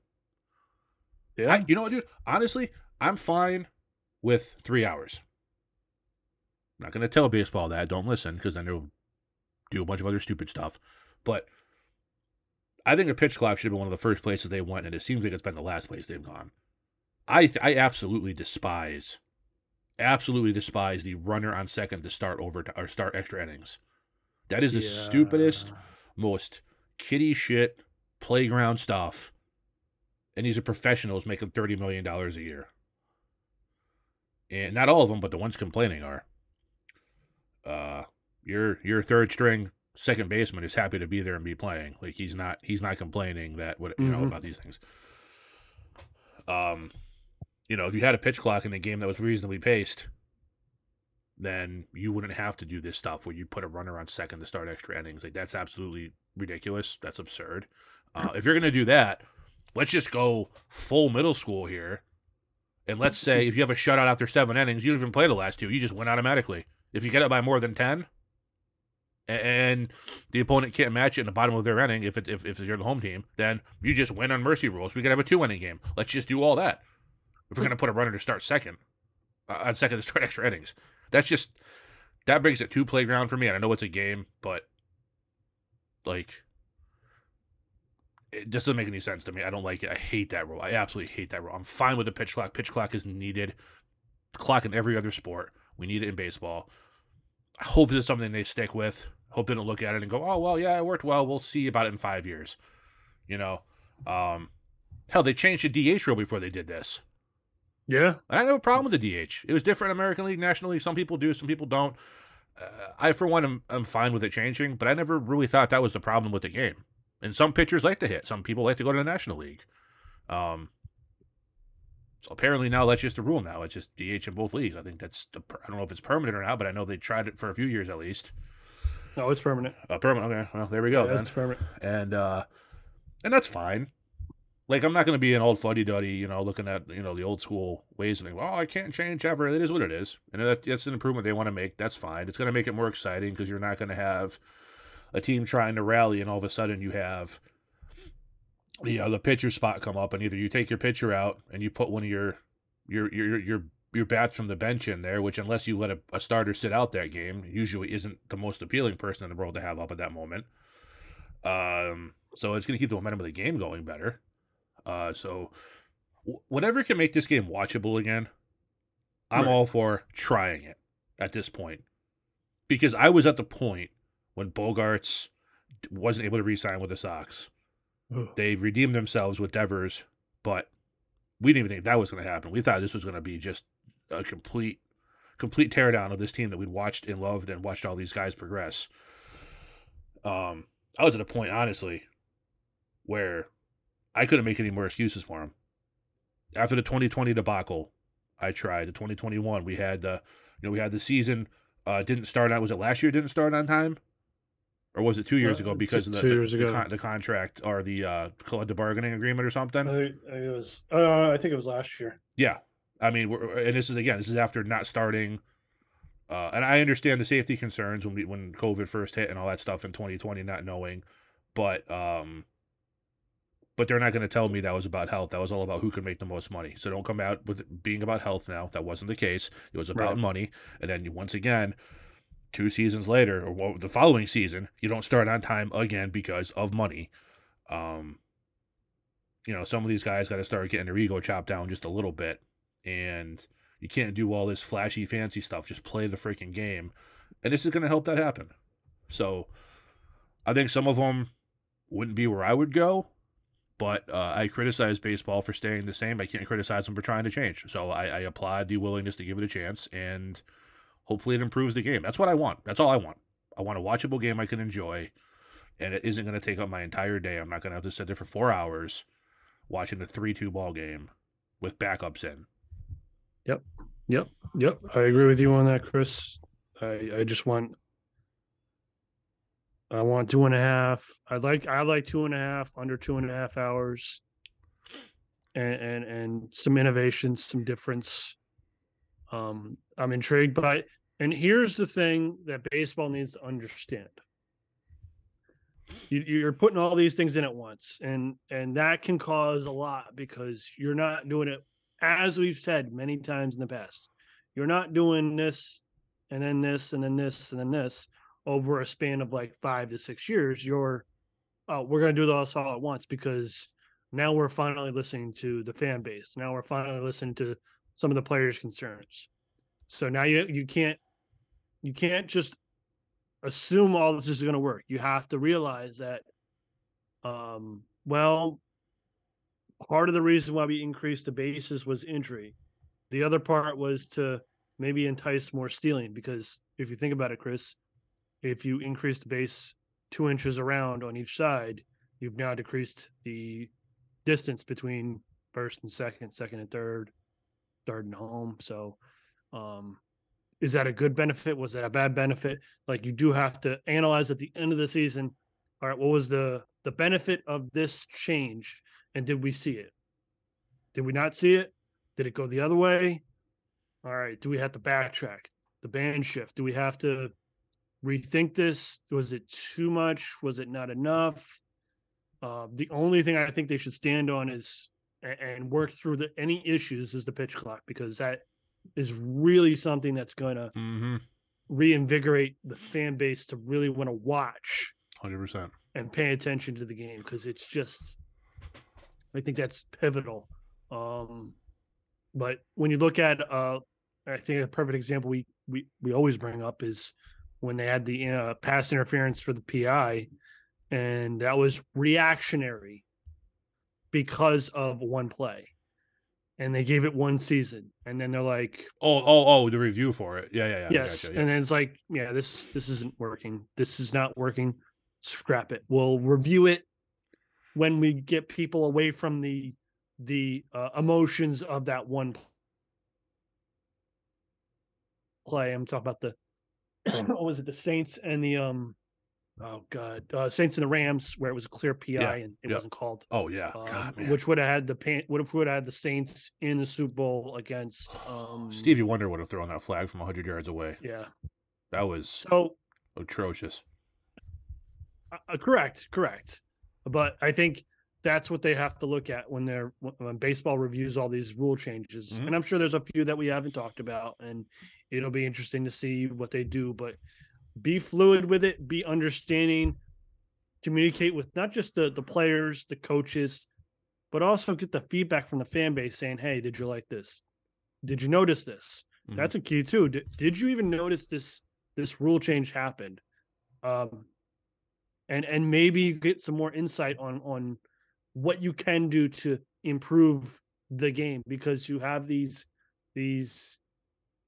Yeah. I, you know what, dude? Honestly, I'm fine with three hours. I'm not going to tell baseball that. Don't listen because then they'll do a bunch of other stupid stuff. But I think a pitch clock should have been one of the first places they went, and it seems like it's been the last place they've gone. I I absolutely despise, absolutely despise the runner on second to start over to, or start extra innings. That is the yeah. stupidest, most kitty shit playground stuff. And these are professionals making thirty million dollars a year. and not all of them, but the ones complaining are. Uh, your your third string second baseman is happy to be there and be playing. Like he's not he's not complaining that what you know Mhm. about these things. Um, you know, if you had a pitch clock in a game that was reasonably paced, then you wouldn't have to do this stuff where you put a runner on second to start extra innings. Like that's absolutely ridiculous. That's absurd. Uh, if you're gonna do that, let's just go full middle school here. And let's say if you have a shutout after seven innings, you don't even play the last two. You just win automatically. If you get it by more than ten, and the opponent can't match it in the bottom of their inning, if it, if if you're the home team, then you just win on mercy rules. We could have a two inning game. Let's just do all that. If we're gonna put a runner to start second, uh, on second to start extra innings, that's just that brings it to playground for me. And I know it's a game, but like it just doesn't make any sense to me. I don't like it. I hate that rule. I absolutely hate that rule. I'm fine with the pitch clock. Pitch clock is needed. Clock in every other sport. We need it in baseball. I hope this is something they stick with. Hope they don't look at it and go, "Oh well, yeah, it worked well. We'll see about it in five years." You know, um, hell, they changed the DH rule before they did this. Yeah. I don't have a problem with the DH. It was different American League, National League. Some people do, some people don't. Uh, I, for one, am, am fine with it changing, but I never really thought that was the problem with the game. And some pitchers like to hit. Some people like to go to the National League. Um, so apparently now that's just a rule. Now it's just DH in both leagues. I think that's the, per- I don't know if it's permanent or not, but I know they tried it for a few years at least. No, it's permanent. Uh, permanent. Okay, well there we go. yeah, then it's permanent. and uh and that's fine like i'm not going to be an old fuddy-duddy you know looking at you know the old school ways of thinking well i can't change ever it is what it is and that, that's an improvement they want to make that's fine it's going to make it more exciting because you're not going to have a team trying to rally and all of a sudden you have you know the pitcher spot come up and either you take your pitcher out and you put one of your your your your your bats from the bench in there, which unless you let a, a starter sit out that game, usually isn't the most appealing person in the world to have up at that moment. Um, so it's going to keep the momentum of the game going better. Uh, so w- whatever can make this game watchable again, I'm Right. all for trying it at this point because I was at the point when Bogaerts wasn't able to re-sign with the Sox. Ugh. They redeemed themselves with Devers, but we didn't even think that was going to happen. We thought this was going to be just a complete, complete teardown of this team that we'd watched and loved and watched all these guys progress. Um, I was at a point, honestly, where I couldn't make any more excuses for him. After the 2020 debacle, I tried. The 2021, we had the, you know, we had the season uh, didn't start on. Was it last year? Didn't start on time, or was it two years Uh, ago because two- of the two years the, ago. con- the contract or the uh, collective bargaining agreement or something? I think, I think it was. Uh, I think it was last year. Yeah, I mean, we're, and this is again, this is after not starting. Uh, and I understand the safety concerns when we when COVID first hit and all that stuff in 2020, not knowing, but um, but they're not going to tell me that was about health. That was all about who could make the most money. So don't come out with it being about health now. That wasn't the case. It was about Right. money. And then once again, two seasons later, or the following season, you don't start on time again because of money. Um, you know, some of these guys got to start getting their ego chopped down just a little bit, and you can't do all this flashy, fancy stuff. Just play the freaking game, and this is going to help that happen. So, I think some of them wouldn't be where I would go, but uh, I criticize baseball for staying the same. I can't criticize them for trying to change. So I, I applaud the willingness to give it a chance, and hopefully it improves the game. That's what I want. That's all I want. I want a watchable game I can enjoy, and it isn't going to take up my entire day. I'm not going to have to sit there for four hours watching a three-two ball game with backups in. Yep. Yep. Yep. I agree with you on that, Chris. I I just want. I want two and a half. I like I like two and a half under two and a half hours. And and and some innovation, some difference. Um, I'm intrigued by. And here's the thing that baseball needs to understand. You, you're putting all these things in at once, and and that can cause a lot because you're not doing it as we've said many times in the past. You're not doing this and then this and then this and then this over a span of like five to six years. You're, oh, we're going to do this all at once because now we're finally listening to the fan base. Now we're finally listening to some of the players' concerns. So now you you can't you can't just assume all this is going to work. You have to realize that, um, well, part of the reason why we increased the bases was injury. The other part was to maybe entice more stealing because if you think about it, Chris, if you increase the base two inches around on each side, you've now decreased the distance between first and second, second and third, third and home. So, um, is that a good benefit? Was that a bad benefit? Like you do have to analyze at the end of the season. All right, what was the the benefit of this change, and did we see it? Did we not see it? Did it go the other way? All right, do we have to backtrack? The band shift. Do we have to rethink this? Was it too much? Was it not enough? Uh, the only thing I think they should stand on is and work through the any issues is the pitch clock because that is really something that's going to mm-hmm. reinvigorate the fan base to really want to watch 100% and pay attention to the game because it's just i think that's pivotal um but when you look at uh i think a perfect example we we, we always bring up is when they had the uh, pass interference for the pi and that was reactionary because of one play. And they gave it one season and then they're like oh oh oh the review for it. Yeah yeah yeah yes gotcha, yeah. and then it's like yeah this this isn't working. This is not working. Scrap it. We'll review it when we get people away from the the uh, emotions of that one play. I'm talking about the what was it the saints and the um oh god, uh, Saints and the Rams, where it was a clear PI yeah, and it wasn't called. Oh yeah, um, god, which would have had the pan- would have would have had the Saints in the Super Bowl against um, Stevie Wonder would have thrown that flag from hundred yards away. Yeah, that was so atrocious. Uh, uh, correct, correct, but I think that's what they have to look at when they're when baseball reviews all these rule changes. Mm-hmm. And I'm sure there's a few that we haven't talked about, and it'll be interesting to see what they do. But be fluid with it, be understanding, communicate with not just the the players, the coaches, but also get the feedback from the fan base saying, "Hey, did you like this? Did you notice this?" Mm-hmm. That's a key too. Did, did you even notice this this rule change happened? Um, and and maybe get some more insight on on what you can do to improve the game because you have these these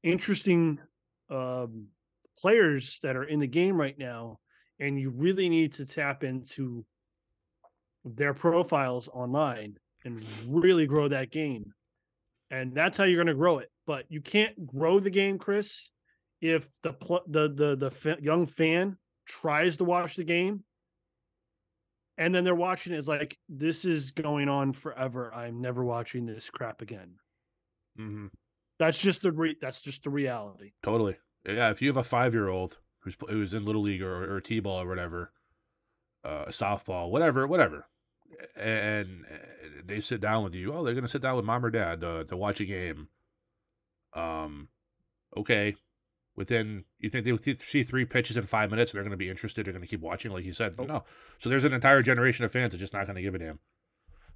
interesting um players that are in the game right now, and you really need to tap into their profiles online and really grow that game. And that's how you're going to grow it. But you can't grow the game, Chris, if the pl- the the the young fan tries to watch the game and then they're watching it's like this is going on forever. I'm never watching this crap again. Mm-hmm. That's just the re- that's just the reality. Totally. Yeah, if you have a five year old who's who's in little league or, or t ball or whatever, uh, softball, whatever, whatever, and they sit down with you, oh, they're gonna sit down with mom or dad uh, to watch a game. Um, okay, within you think they see three pitches in five minutes and they're going to be interested they're going to keep watching like you said? No. So there's an entire generation of fans that's just not going to give a damn.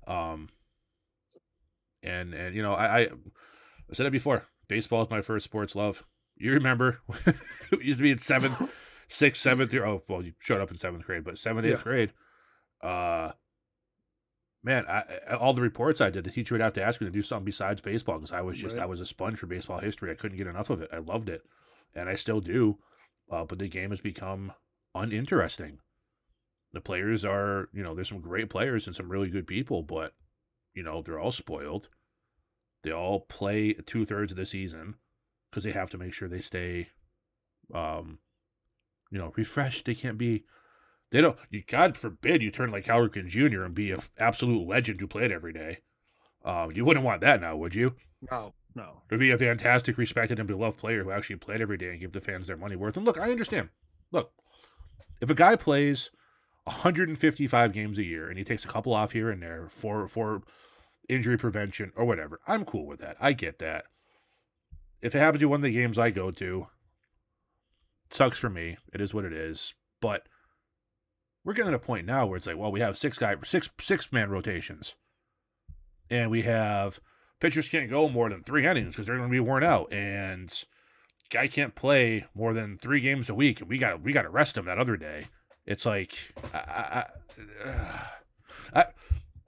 Um and and you know I, I said it before baseball is my first sports love you remember it used to be in seventh, sixth, seventh year. Oh, well, you showed up in seventh grade, but seventh, eighth yeah. grade. Uh, man, I, all the reports I did, the teacher would have to ask me to do something besides baseball because I was just right. I was a sponge for baseball history. I couldn't get enough of it. I loved it, and I still do. Uh, but the game has become uninteresting. The players are, you know, there's some great players and some really good people, but you know they're all spoiled. They all play two thirds of the season because they have to make sure they stay, um, you know, refreshed. They can't be, they don't. You, God forbid you turn like Howard Jr. and be an absolute legend who played every day. Um, you wouldn't want that now, would you? No, no. To be a fantastic, respected, and beloved player who actually played every day and give the fans their money worth. And look, I understand. Look, if a guy plays 155 games a year and he takes a couple off here and there for for injury prevention or whatever, I'm cool with that. I get that if it happens to one of the games I go to, sucks for me. It is what it is. But we're getting to a point now where it's like, well, we have six guy six six man rotations. And we have pitchers can't go more than three innings because they're gonna be worn out. And guy can't play more than three games a week and we got we gotta rest him that other day. It's like I, I, I,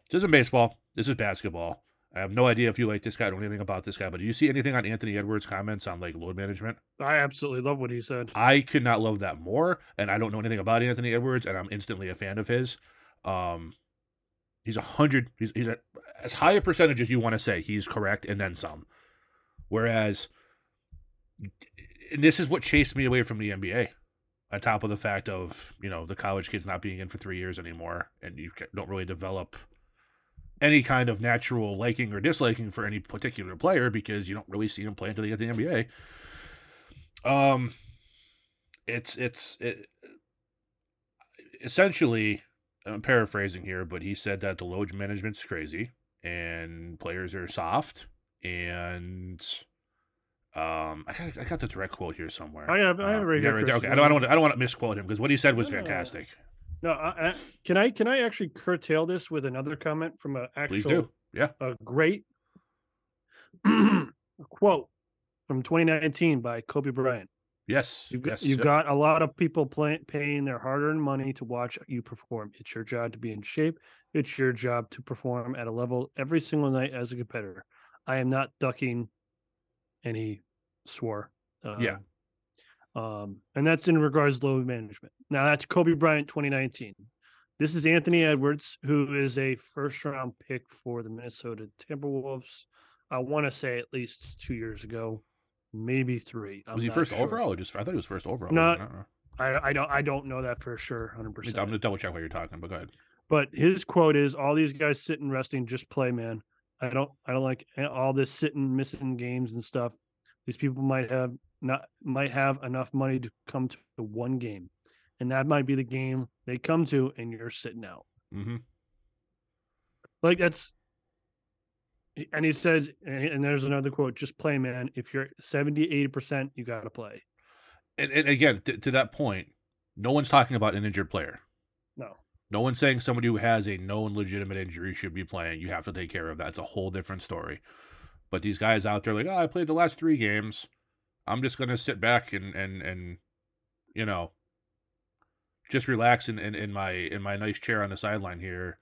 this isn't baseball. This is basketball. I have no idea if you like this guy or anything about this guy, but do you see anything on Anthony Edwards' comments on like load management? I absolutely love what he said. I could not love that more, and I don't know anything about Anthony Edwards, and I'm instantly a fan of his. Um, he's a hundred. He's he's as high a percentage as you want to say. He's correct, and then some. Whereas, and this is what chased me away from the NBA. On top of the fact of you know the college kids not being in for three years anymore, and you don't really develop any kind of natural liking or disliking for any particular player because you don't really see them play until they get the NBA. Um, it's it's it, essentially. I'm paraphrasing here, but he said that the load management's crazy and players are soft and um I got, I got the direct quote here somewhere. I have I have uh, right yeah, here. right there. Okay, I don't, I don't want to I don't want to misquote him because what he said was fantastic. No, I, I, can I can I actually curtail this with another comment from a actual Please do. Yeah. a great quote from 2019 by Kobe Bryant. Yes. You've got, yes. you've yeah. got a lot of people play, paying their hard-earned money to watch you perform. It's your job to be in shape. It's your job to perform at a level every single night as a competitor. I am not ducking, and he swore. Yeah. Um, Um, and that's in regards to load management. Now that's Kobe Bryant 2019. This is Anthony Edwards, who is a first-round pick for the Minnesota Timberwolves. I want to say at least two years ago, maybe three. I'm was he first sure. overall or just I thought he was first overall. Not- wasn't? I, I don't I don't know that for sure, Hundred percent. I'm gonna double check what you're talking, but go ahead. But his quote is, "All these guys sitting resting, just play, man. I don't I don't like all this sitting, missing games and stuff. These people might have not might have enough money to come to one game, and that might be the game they come to, and you're sitting out. Mm-hmm. Like that's." And he says, and there's another quote: "Just play, man. If you're 70, 80 percent, you got to play." And, and again, to, to that point, no one's talking about an injured player. No, No one's saying somebody who has a known legitimate injury should be playing. You have to take care of that. It's a whole different story. But these guys out there, like, oh, I played the last three games. I'm just gonna sit back and and and you know just relax in, in, in my in my nice chair on the sideline here.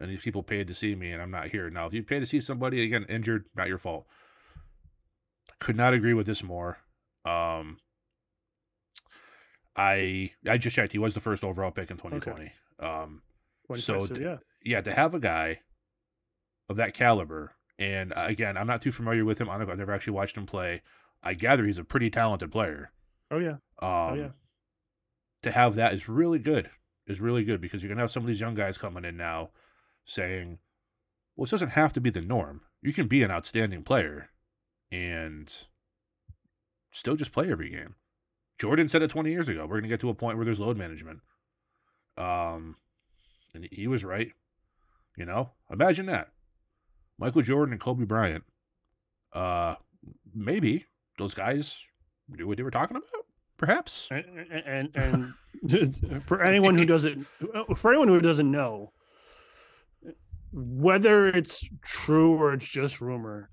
And these people paid to see me, and I'm not here now. If you pay to see somebody again injured, not your fault. Could not agree with this more. Um, I I just checked. He was the first overall pick in 2020. Um, So so yeah, yeah, to have a guy of that caliber, and uh, again, I'm not too familiar with him. I've never actually watched him play. I gather he's a pretty talented player. oh yeah, Um, yeah. To have that is really good. Is really good because you're gonna have some of these young guys coming in now, saying, "Well, this doesn't have to be the norm. You can be an outstanding player, and still just play every game." Jordan said it 20 years ago. We're gonna get to a point where there's load management. Um, and he was right. You know, imagine that. Michael Jordan and Kobe Bryant. Uh, maybe those guys knew what they were talking about. Perhaps. and and, and for anyone who doesn't for anyone who doesn't know whether it's true or it's just rumor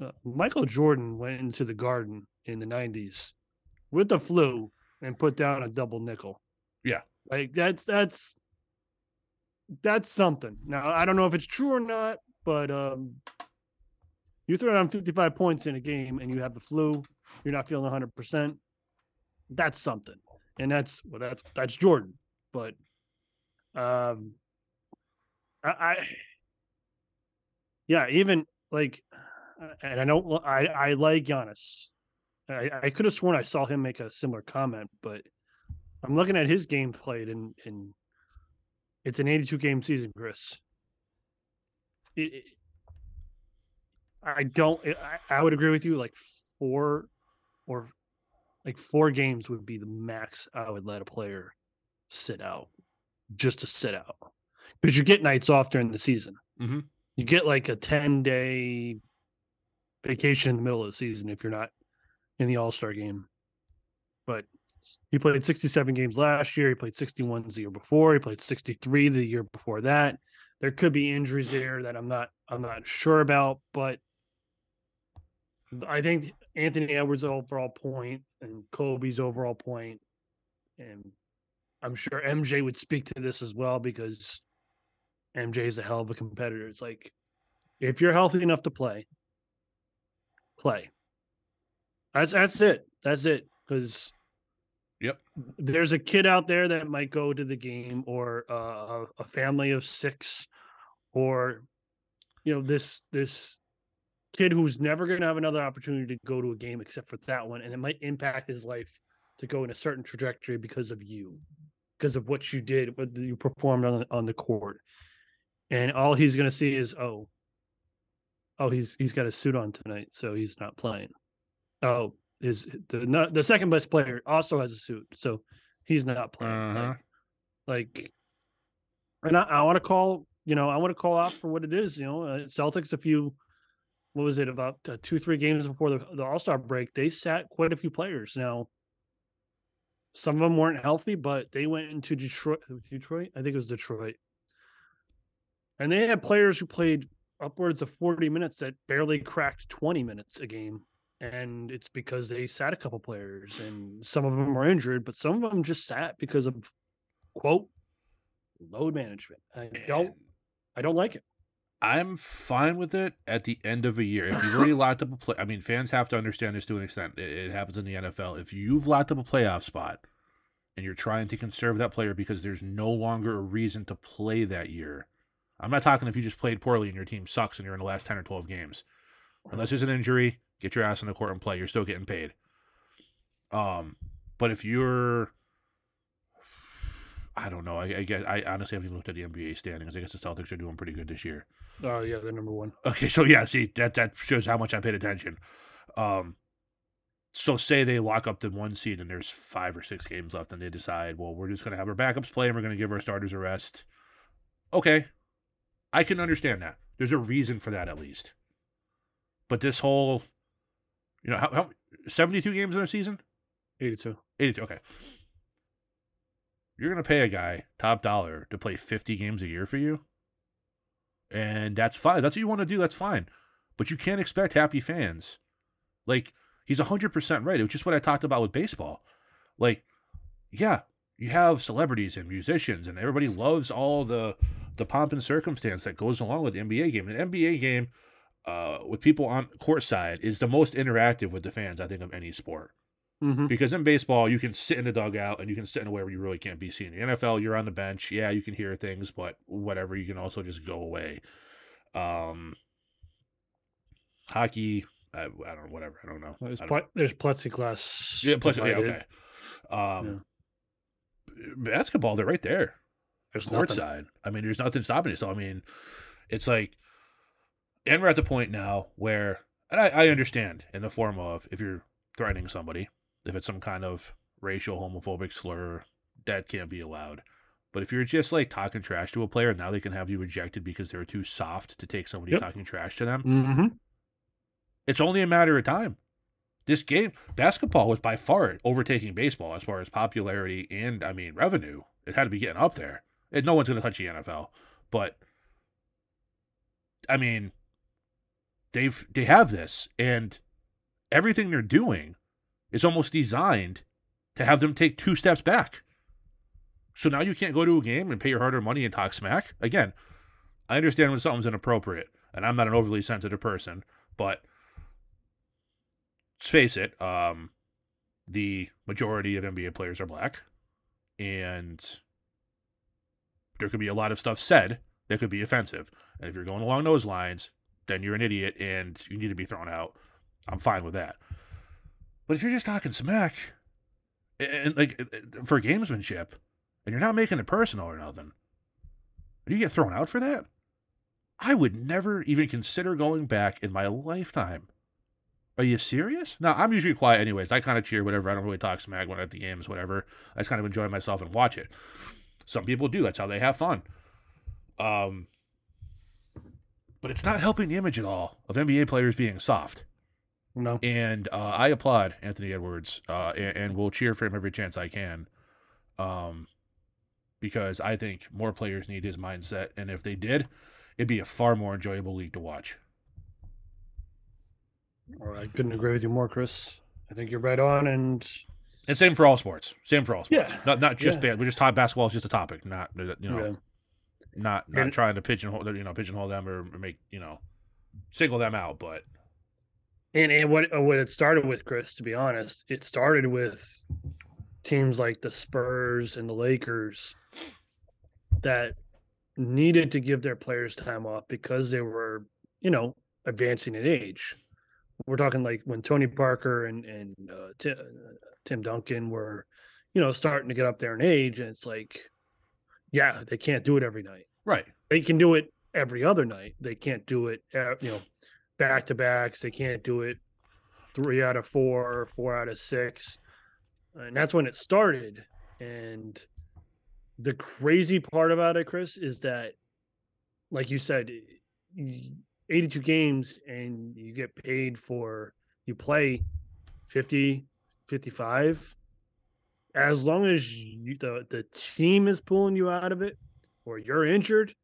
uh, michael jordan went into the garden in the 90s with the flu and put down a double nickel Yeah. like that's that's that's something now i don't know if it's true or not but um you throw down 55 points in a game and you have the flu you're not feeling 100% that's something and that's well that's that's jordan but um i, I yeah even like and i don't i i like Giannis. i i could have sworn i saw him make a similar comment but i'm looking at his game played and and it's an 82 game season chris it- i don't I, I would agree with you like four or like four games would be the max I would let a player sit out just to sit out because you get nights off during the season. Mhm. You get like a 10 day vacation in the middle of the season if you're not in the All Star game. But he played 67 games last year. He played 61 the year before. He played 63 the year before that. There could be injuries there that I'm not I'm not sure about, but I think Anthony Edwards' overall point and Kobe's overall point, and I'm sure MJ would speak to this as well because MJ is a hell of a competitor. It's like If you're healthy enough to play, play. That's that's it. That's it. Because Yep. there's a kid out there that might go to the game, or uh, a- a family of six, or you know this this kid who's never going to have another opportunity to go to a game except for that one, and it might impact his life to go in a certain trajectory because of you, because of what you did, what you performed on the, on the court, and all he's going to see is oh, oh he's he's got a suit on tonight, so he's not playing. Oh, is the not, the second best player also has a suit, so he's not playing. Uh-huh. Like, like, and I, I want to call, you know, I want to call out for what it is. You know, uh, Celtics. A few, what was it about uh, two three games before the, the All Star break? They sat quite a few players. Now, some of them weren't healthy, but they went into Detroit. Detroit, I think it was Detroit, and they had players who played upwards of forty minutes that barely cracked twenty minutes a game and it's because they sat a couple players and some of them were injured but some of them just sat because of quote load management i don't i don't like it I'm fine with it at the end of a year. If you've already locked up a play, I mean, fans have to understand this to an extent. It, it happens in the NFL. If you've locked up a playoff spot and you're trying to conserve that player because there's no longer a reason to play that year, I'm not talking if you just played poorly and your team sucks and you're in the last 10 or 12 games. Unless there's an injury, get your ass in the court and play. You're still getting paid. Um, but if you're I don't know. I, I guess I honestly haven't even looked at the NBA standings. I guess the Celtics are doing pretty good this year. oh yeah they're number one Okay, so yeah, see that that shows how much I paid attention. Um, so say they lock up the one seed and there's five or six games left, and they decide, well, we're just gonna have our backups play and we're gonna give our starters a rest. Okay, I can understand that. There's a reason for that at least. But this whole, you know, how, how 72 games in a season? 82 82. Okay. You're going to pay a guy top dollar to play 50 games a year for you. And that's fine. That's what you want to do. That's fine. But you can't expect happy fans. Like, he's 100% right. It was just what I talked about with baseball. Like, yeah, you have celebrities and musicians, and everybody loves all the the pomp and circumstance that goes along with the NBA game. An NBA game uh, with people on court side is the most interactive with the fans, I think, of any sport mm-hmm. because in baseball you can sit in the dugout and you can sit in a way where you really can't be seen. In the NFL, you're on the bench. Yeah, you can hear things, but whatever, you can also just go away. Um, hockey, I, I don't know, whatever. I don't know. there's, I don't- pl- there's plexiglass yeah, plus, yeah, okay. Um, basketball, they're right there, there's court nothing. side. I mean, there's nothing stopping it. So I mean, it's like, and we're at the point now where, and I, I understand in the form of if you're threatening somebody, if it's some kind of racial homophobic slur, that can't be allowed. But if you're just like talking trash to a player, now they can have you ejected because they're too soft to take somebody Yep. talking trash to them. Mm-hmm. It's only a matter of time. This game, basketball was by far overtaking baseball as far as popularity and, I mean, revenue. It had to be getting up there. And no one's going to touch the NFL. But, I mean, they've they have this, and everything they're doing is almost designed to have them take two steps back. So now you can't go to a game and pay your hard-earned money and talk smack. Again, I understand when something's inappropriate, and I'm not an overly sensitive person, but let's face it, um, the majority of NBA players are black, and there could be a lot of stuff said that could be offensive. And if you're going along those lines, then you're an idiot and you need to be thrown out. I'm fine with that. But if you're just talking smack, and, like for gamesmanship, and you're not making it personal or nothing, and you get thrown out for that, I would never even consider going back in my lifetime. Are you serious? No, I'm usually quiet anyways. I kind of cheer whatever. I don't really talk smack when I'm at the games, whatever. I just kind of enjoy myself and watch it. Some people do. That's how they have fun. Um, but it's not helping the image at all of NBA players being soft. No. And uh, I applaud Anthony Edwards, uh, and, and will cheer for him every chance I can, um, because I think more players need his mindset, and if they did, it'd be a far more enjoyable league to watch. All right, couldn't agree with you more, Chris. I think you're right on, and And same for all sports. Same for all sports. Yeah. Not not just Yeah. bad. We just basketball is just a topic, not you know, yeah. not not And- trying to pigeonhole you know pigeonhole them or make you know single them out, but and and what uh, what it started with, Chris, to be honest, it started with teams like the Spurs and the Lakers that needed to give their players time off because they were, you know, advancing in age. We're talking like when Tony Parker and and uh, Tim, uh, Tim Duncan were, you know, starting to get up there in age, and it's like, yeah, they can't do it every night. Right. They can do it every other night. They can't do it, uh, you know, back to backs. They can't do it three out of four, four out of six, and that's when it started. And the crazy part about it, Chris, is that, like you said, 82 games and you get paid for you play 50, 55. As long as you, the the team is pulling you out of it, or you're injured,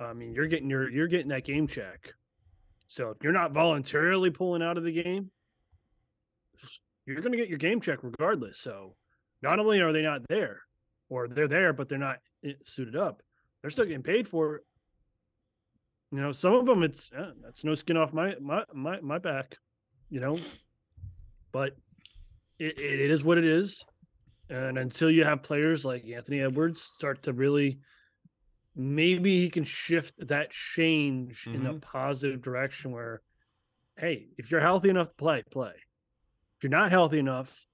I mean, you're getting your you're getting that game check. So if you're not voluntarily pulling out of the game, you're going to get your game check regardless. So not only are they not there, or they're there but they're not eh, suited up, they're still getting paid for it. You know, some of them it's eh, that's no skin off my my my my back. You know, but it, it is what it is. And until you have players like Anthony Edwards start to really maybe he can shift that change mm-hmm. in a mm-hmm. positive direction where, hey, if you're healthy enough to play, play. If you're not healthy enough,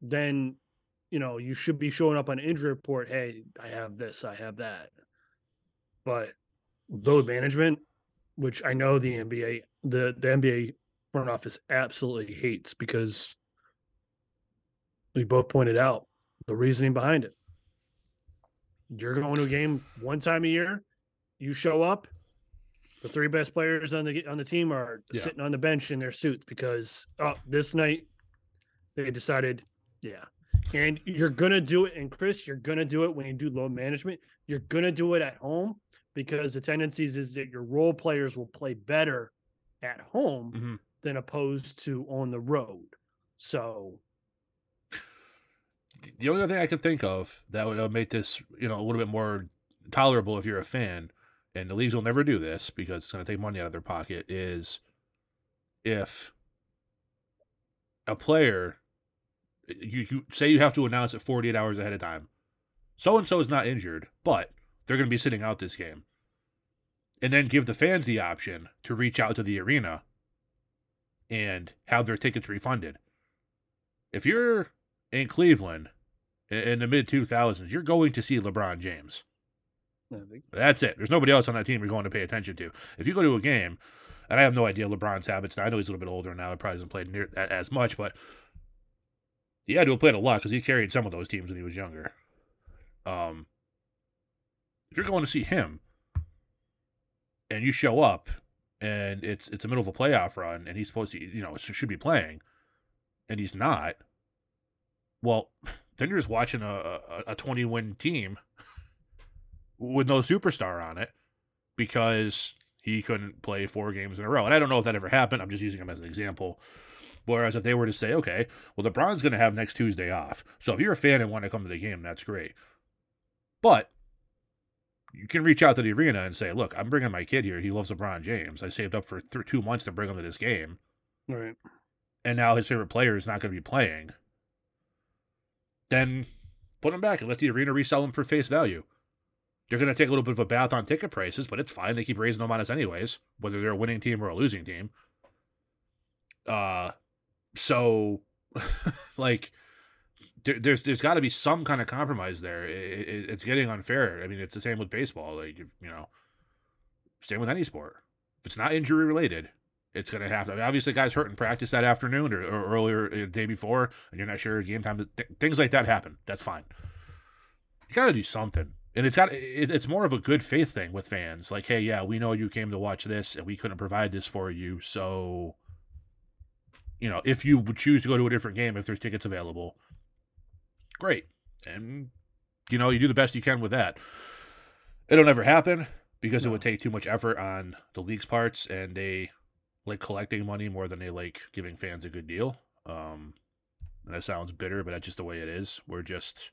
then you know you should be showing up on injury report. Hey, I have this, I have that. But load management, which I know the NBA, the the NBA front office absolutely hates because we both pointed out the reasoning behind it you're going to a game one time a year. You show up. The three best players on the on the team are yeah. sitting on the bench in their suits because oh, this night they decided, yeah. And you're gonna do it, and Chris, you're gonna do it when you do load management. You're gonna do it at home because the tendencies is that your role players will play better at home mm-hmm. than opposed to on the road. So the only other thing I could think of that would make this, you know, a little bit more tolerable if you're a fan, and the leagues will never do this because it's going to take money out of their pocket, is if a player, you, you say you have to announce it 48 hours ahead of time. So and so is not injured, but they're going to be sitting out this game. And then give the fans the option to reach out to the arena and have their tickets refunded. If you're in Cleveland in the mid 2000s, you're going to see LeBron James. That's it. There's nobody else on that team you're going to pay attention to. If you go to a game, and I have no idea LeBron's habits now. I know he's a little bit older now. He probably hasn't played near as much, but he had to have played a lot because he carried some of those teams when he was younger. Um, if you're going to see him, and you show up, and it's it's the middle of a playoff run, and he's supposed to, you know, should be playing, and he's not. Well, then you're just watching a, a, a 20 win team with no superstar on it because he couldn't play four games in a row. And I don't know if that ever happened. I'm just using him as an example. Whereas if they were to say, okay, well, LeBron's going to have next Tuesday off. So if you're a fan and want to come to the game, that's great. But you can reach out to the arena and say, look, I'm bringing my kid here. He loves LeBron James. I saved up for th- two months to bring him to this game. Right. And now his favorite player is not going to be playing then put them back and let the arena resell them for face value. They're going to take a little bit of a bath on ticket prices, but it's fine. They keep raising them on us anyways, whether they're a winning team or a losing team. Uh, so, like, there, there's there's got to be some kind of compromise there. It, it, it's getting unfair. I mean, it's the same with baseball. Like, you know, same with any sport. If it's not injury related, it's going to happen. I mean, obviously, guys hurt in practice that afternoon or, or earlier uh, the day before, and you're not sure game time. Th- things like that happen. That's fine. You got to do something, and it's got it, it's more of a good faith thing with fans. Like, hey, yeah, we know you came to watch this, and we couldn't provide this for you, so you know, if you would choose to go to a different game, if there's tickets available, great, and you know, you do the best you can with that. It'll never happen because no. it would take too much effort on the league's parts, and they like collecting money more than they like giving fans a good deal. Um, and that sounds bitter, but that's just the way it is. We're just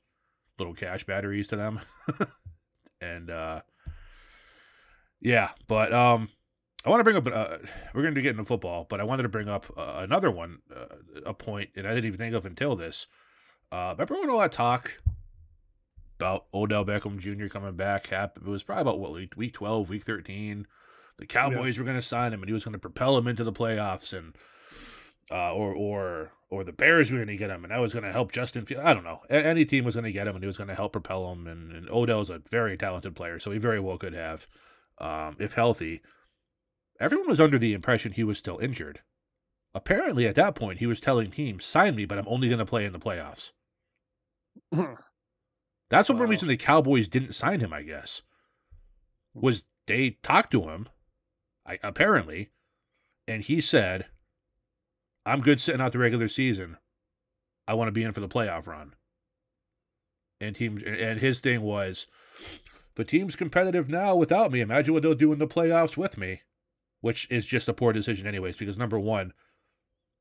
little cash batteries to them. and uh, yeah, but um, I want to bring up. Uh, we're going to get into football, but I wanted to bring up uh, another one, uh, a point, and I didn't even think of until this. Uh, remember when all that talk about Odell Beckham Jr. coming back? It was probably about what week twelve, week thirteen. The Cowboys yeah. were going to sign him, and he was going to propel him into the playoffs, and uh, or or or the Bears were going to get him, and that was going to help Justin. Fields. I don't know. Any team was going to get him, and he was going to help propel him. And, and Odell's a very talented player, so he very well could have, um, if healthy everyone was under the impression he was still injured. Apparently, at that point, he was telling teams, sign me, but I'm only going to play in the playoffs. That's wow. one reason the Cowboys didn't sign him, I guess. Was they talked to him, I, apparently, and he said, I'm good sitting out the regular season. I want to be in for the playoff run. And teams and his thing was the team's competitive now without me. Imagine what they'll do in the playoffs with me which is just a poor decision, anyways, because number one,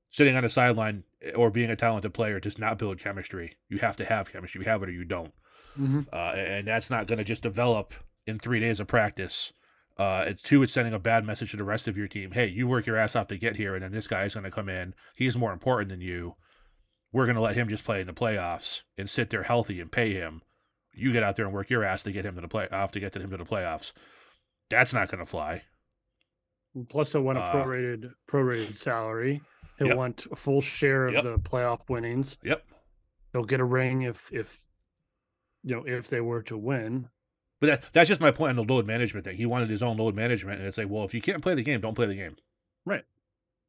sitting on the sideline eh, or being a talented player does not build chemistry. You have to have chemistry. You have it or you don't. Mm-hmm. Uh, and that's not going to just develop in three days of practice. Uh, it's two, it's sending a bad message to the rest of your team. Hey, you work your ass off to get here, and then this guy's going to come in. He's more important than you. We're going to let him just play in the playoffs and sit there healthy and pay him. You get out there and work your ass to get him to the play off to get to him to the playoffs. That's not going to fly. Plus, he'll want a uh, prorated prorated salary. He'll yep. want a full share of yep. the playoff winnings. Yep. He'll get a ring if if you know if they were to win. But that, that's just my point on the load management thing. He wanted his own load management, and it's like, well, if you can't play the game, don't play the game. Right.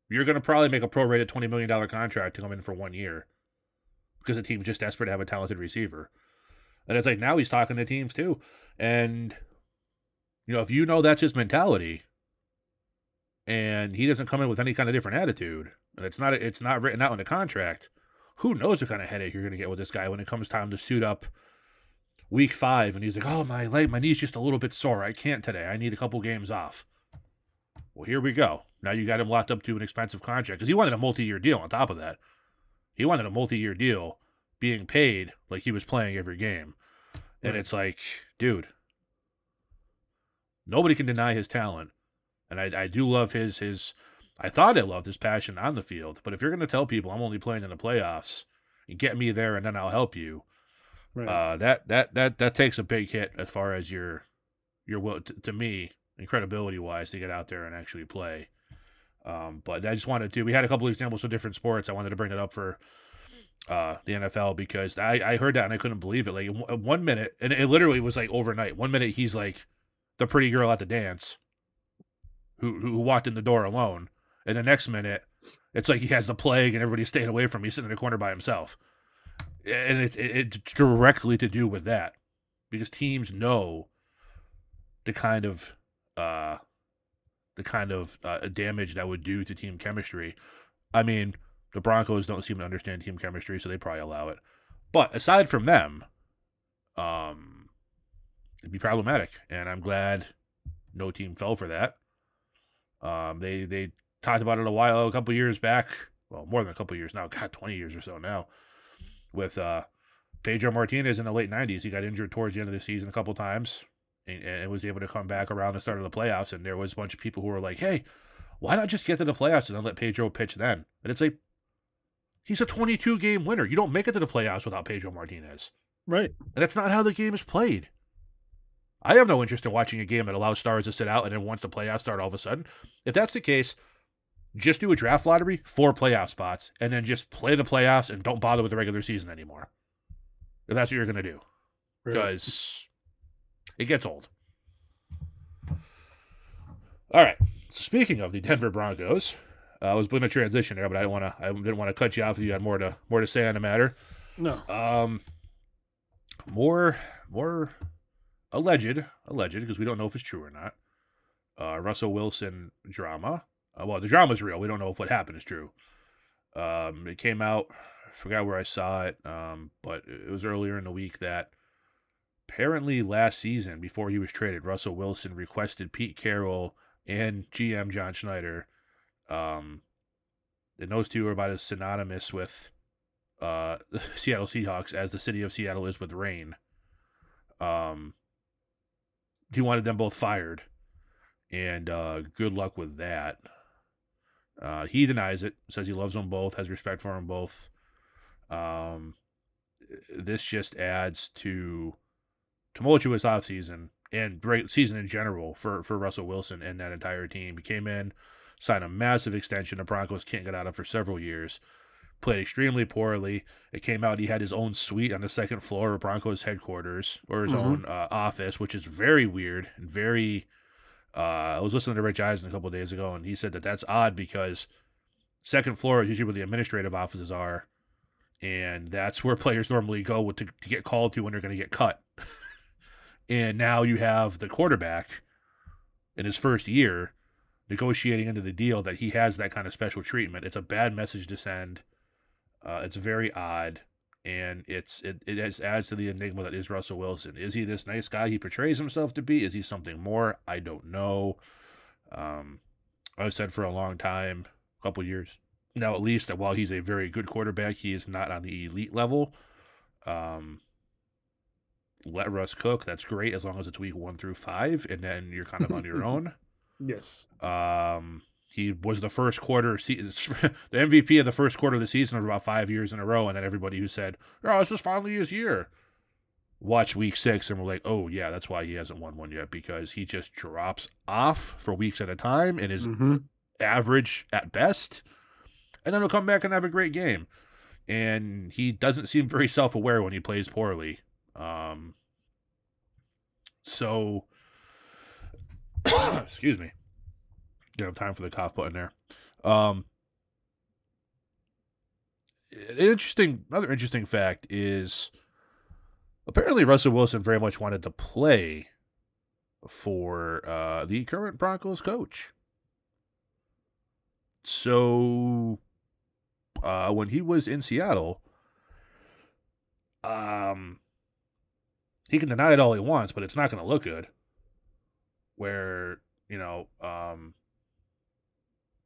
You're going to probably make a prorated twenty million dollar contract to come in for one year because the team's just desperate to have a talented receiver. And it's like now he's talking to teams too, and you know if you know that's his mentality, and he doesn't come in with any kind of different attitude, and it's not it's not written out in the contract, who knows what kind of headache you're going to get with this guy when it comes time to suit up week five, and he's like, "Oh, my leg, my knee's just a little bit sore. I can't today. I need a couple games off." Well, here we go. Now you got him locked up to an expensive contract because he wanted a multi-year deal. On top of that, he wanted a multi-year deal, being paid like he was playing every game, and it's like, dude, nobody can deny his talent and I, I do love his his. I thought I loved his passion on the field, but if you're going to tell people I'm only playing in the playoffs, and get me there, and then I'll help you, right. uh, that that that that takes a big hit as far as your your will to, to me credibility wise to get out there and actually play. Um, but I just wanted to. We had a couple examples of different sports. I wanted to bring it up for uh, the NFL because I, I heard that and I couldn't believe it. Like one minute, and it literally was like overnight. One minute he's like the pretty girl at the dance, who who walked in the door alone, and the next minute it's like he has the plague and everybody's staying away from him. He's sitting in a corner by himself, and it's it's directly to do with that because teams know the kind of uh the kind of uh, damage that would do to team chemistry. I mean, the Broncos don't seem to understand team chemistry, so they probably allow it. But aside from them, um, it'd be problematic, and I'm glad no team fell for that. Um, they they talked about it a while, a couple years back. Well, more than a couple years now. God, twenty years or so now. With uh, Pedro Martinez in the late '90s, he got injured towards the end of the season a couple times, and, and was able to come back around the start of the playoffs. And there was a bunch of people who were like, "Hey, why not just get to the playoffs and then let Pedro pitch then?" And it's like, he's a 22 game winner. You don't make it to the playoffs without Pedro Martinez. Right. And that's not how the game is played. I have no interest in watching a game that allows stars to sit out and then once the playoffs start all of a sudden. If that's the case, just do a draft lottery for playoff spots and then just play the playoffs and don't bother with the regular season anymore. If that's what you're going to do. Because it gets old. All right. Speaking of the Denver Broncos, uh, I was going to transition there, but I didn't want to. I didn't want to cut you off if you had more to more to say on the matter. No. Um. More more alleged, alleged, because we don't know if it's true or not. Uh, Russell Wilson drama. Uh, well, the drama is real. We don't know if what happened is true. Um, it came out. I forgot where I saw it, um, but it was earlier in the week that apparently last season, before he was traded, Russell Wilson requested Pete Carroll and GM John Schneider. Um, and those two are about as synonymous with uh, Seattle Seahawks as the city of Seattle is with rain. Um, he wanted them both fired. and uh, good luck with that. Uh, he denies it, says he loves them both, has respect for them both. Um, this just adds to tumultuous offseason and great season in general for, for Russell Wilson and that entire team. He came in, signed a massive extension the Broncos can't get out of for several years. Played extremely poorly. It came out he had his own suite on the second floor of Broncos headquarters or his mm-hmm. own uh, office, which is very weird and very. Uh, I was listening to Rich Eisen a couple days ago, and he said that that's odd because second floor is usually where the administrative offices are, and that's where players normally go to, to get called to when they're going to get cut. and now you have the quarterback in his first year negotiating into the deal that he has that kind of special treatment. It's a bad message to send. Uh, it's very odd, and it's it it adds to the enigma that is Russell Wilson. Is he this nice guy he portrays himself to be? Is he something more? I don't know. Um, I've said for a long time, a couple years now at least, that while he's a very good quarterback, he is not on the elite level. Um, let Russ cook. That's great as long as it's week one through five, and then you're kind of on your own. Yes. Um, he was the first quarter, the MVP of the first quarter of the season for about five years in a row, and then everybody who said, "Oh, this is finally his year," watch week six and we're like, "Oh yeah, that's why he hasn't won one yet because he just drops off for weeks at a time and is mm-hmm. average at best, and then he'll come back and have a great game." And he doesn't seem very self-aware when he plays poorly. Um, so, excuse me. Don't have time for the cough button there. Um, an interesting, another interesting fact is apparently Russell Wilson very much wanted to play for uh, the current Broncos coach. So uh, when he was in Seattle, um, he can deny it all he wants, but it's not going to look good. Where you know, um,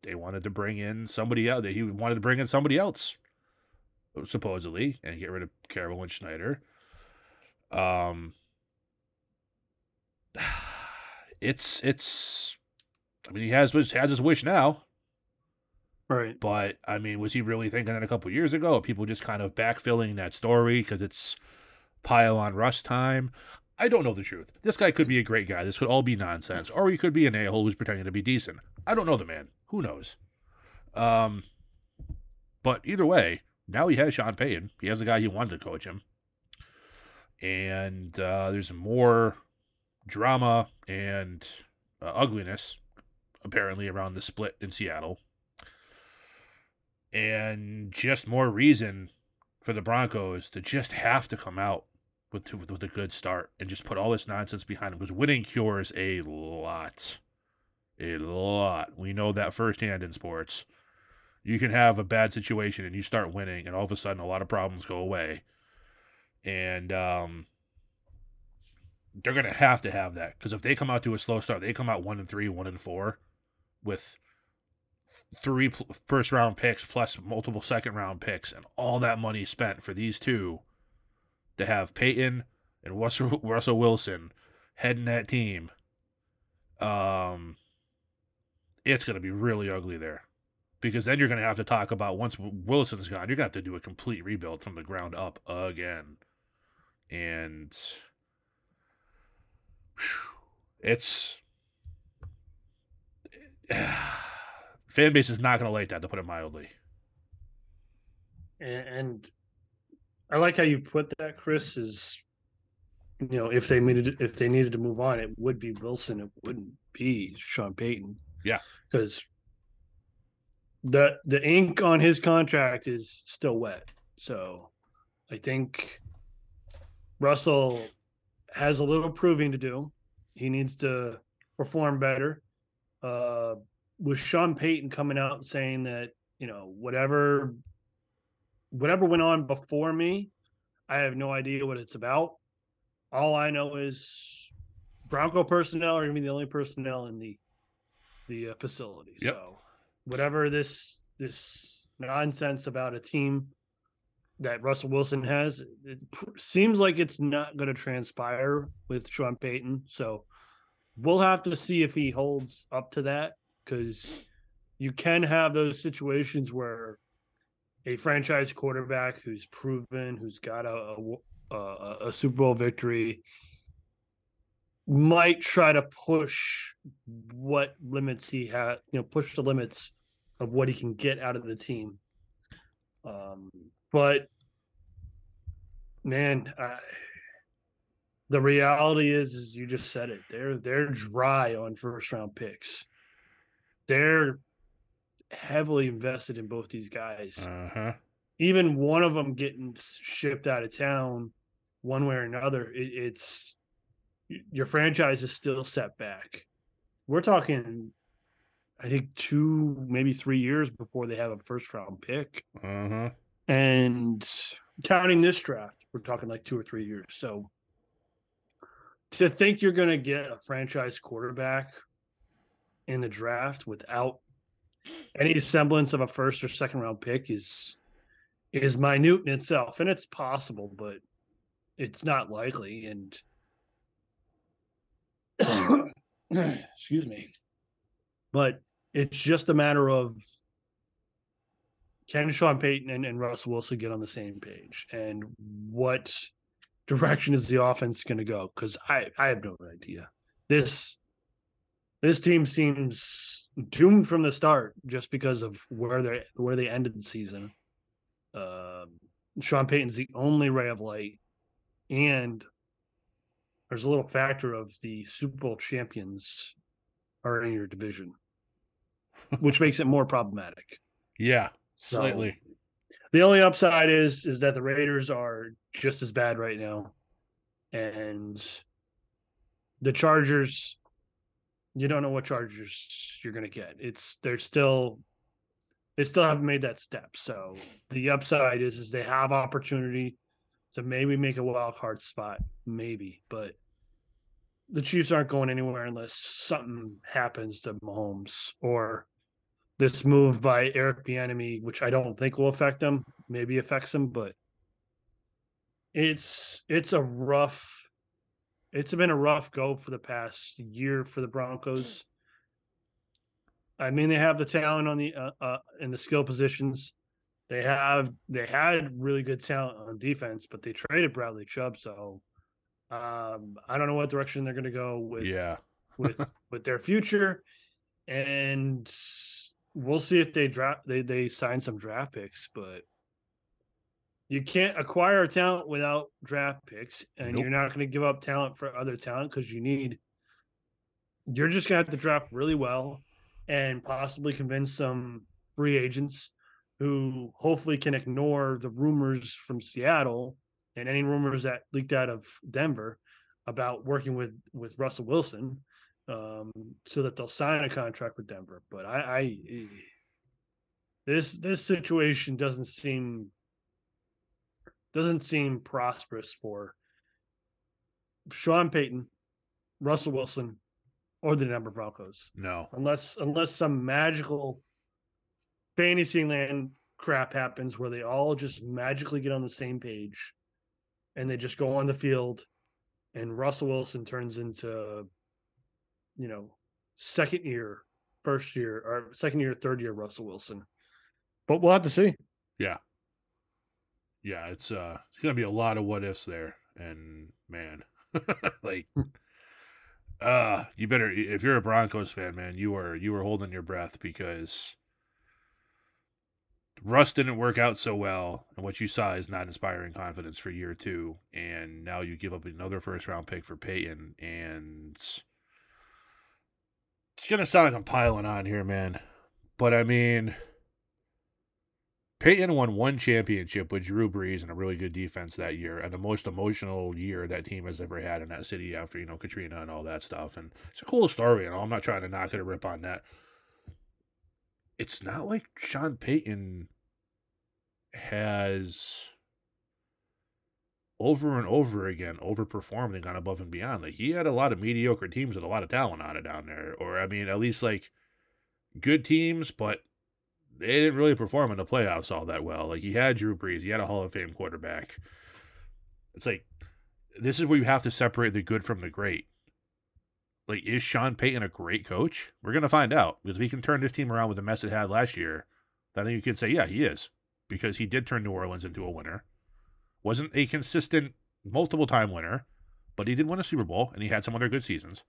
they wanted to bring in somebody else. He wanted to bring in somebody else, supposedly, and get rid of Carroll and Schneider. Um, it's it's. I mean, he has has his wish now. Right. But I mean, was he really thinking that a couple years ago? People just kind of backfilling that story because it's pile on rust time. I don't know the truth. This guy could be a great guy. This could all be nonsense. Or he could be an a-hole who's pretending to be decent. I don't know the man. Who knows? Um, but either way, now he has Sean Payton. He has a guy he wanted to coach him. And uh, there's more drama and uh, ugliness, apparently, around the split in Seattle. And just more reason for the Broncos to just have to come out with, with, with a good start and just put all this nonsense behind them because winning cures a lot. A lot. We know that firsthand in sports. You can have a bad situation and you start winning, and all of a sudden, a lot of problems go away. And um, they're going to have to have that because if they come out to a slow start, they come out one and three, one and four, with three first round picks plus multiple second round picks, and all that money spent for these two to have Payton and Russell, Russell Wilson heading that team, um, it's going to be really ugly there. Because then you're going to have to talk about once Wilson's gone, you're going to have to do a complete rebuild from the ground up again. And it's. fan base is not going to like that, to put it mildly. And I like how you put that, Chris. Is you know if they needed if they needed to move on, it would be Wilson. It wouldn't be Sean Payton. Yeah, because the the ink on his contract is still wet. So I think Russell has a little proving to do. He needs to perform better. Uh, with Sean Payton coming out saying that you know whatever whatever went on before me, I have no idea what it's about. All I know is Bronco personnel are going to be the only personnel in the the uh, facility. Yep. So whatever this this nonsense about a team that Russell Wilson has, it seems like it's not going to transpire with Sean Payton. So we'll have to see if he holds up to that because you can have those situations where a franchise quarterback who's proven, who's got a, a, a Super Bowl victory, might try to push what limits he had, you know, push the limits of what he can get out of the team. Um, but man, I, the reality is, is you just said it. They're they're dry on first round picks. They're heavily invested in both these guys. Uh-huh. Even one of them getting shipped out of town, one way or another, it, it's your franchise is still set back. We're talking, I think, two maybe three years before they have a first round pick. Uh-huh. And counting this draft, we're talking like two or three years. So to think you're going to get a franchise quarterback in the draft without any semblance of a first or second round pick is is minute in itself and it's possible but it's not likely and excuse me but it's just a matter of can Sean Payton and, and Russ Wilson get on the same page and what direction is the offense going to go? Because I I have no idea. This this team seems doomed from the start just because of where they where they ended the season. Uh, Sean Payton's the only ray of light, and there's a little factor of the Super Bowl champions are in your division, which makes it more problematic. Yeah, slightly. So, the only upside is is that the Raiders are just as bad right now, and the Chargers. You don't know what Chargers you're going to get. It's they're still they still haven't made that step. So the upside is is they have opportunity to maybe make a wild card spot, maybe, but the Chiefs aren't going anywhere unless something happens to Mahomes or this move by Eric Bieniemy, which I don't think will affect them, maybe affects them, but it's it's a rough it's been a rough go for the past year for the Broncos. I mean, they have the talent on the uh, uh, in the skill positions. They have they had really good talent on defense, but they traded Bradley Chubb, so um, I don't know what direction they're going to go with. Yeah, with with their future, and we'll see if they draft they they sign some draft picks, but you can't acquire talent without draft picks, and nope. you're not going to give up talent for other talent because you need. You're just going to have to draft really well, and possibly convince some free agents who hopefully can ignore the rumors from Seattle and any rumors that leaked out of Denver about working with with Russell Wilson um, so that they'll sign a contract with Denver. But I, I this this situation doesn't seem doesn't seem prosperous for Sean Payton, Russell Wilson, or the Denver Broncos. No, unless unless some magical fantasy land crap happens where they all just magically get on the same page and they just go on the field and Russell Wilson turns into you know, second year, first year, or second year, third year Russell Wilson. But we'll have to see. Yeah. Yeah, it's uh it's gonna be a lot of what ifs there. And man, like uh you better if you're a Broncos fan, man, you are you are holding your breath because Russ didn't work out so well, and what you saw is not inspiring confidence for year two. And now you give up another first round pick for Payton, and it's gonna sound like I'm piling on here, man, but I mean, Payton won one championship with Drew Brees and a really good defense that year, and the most emotional year that team has ever had in that city after you know Katrina and all that stuff. And it's a cool story, know. I'm not trying to knock it or rip on that. It's not like Sean Payton has over and over again overperformed and gone above and beyond. Like he had a lot of mediocre teams with a lot of talent on it down there, or I mean, at least like good teams, but they didn't really perform in the playoffs all that well. Like he had Drew Brees, he had a Hall of Fame quarterback. It's like this is where you have to separate the good from the great. like is Sean Payton a great coach? We're gonna find out because if he can turn this team around with the mess it had last year, I think you could say yeah he is because he did turn New Orleans into a winner. Wasn't a consistent multiple time winner, but he did win a Super Bowl and he had some other good seasons.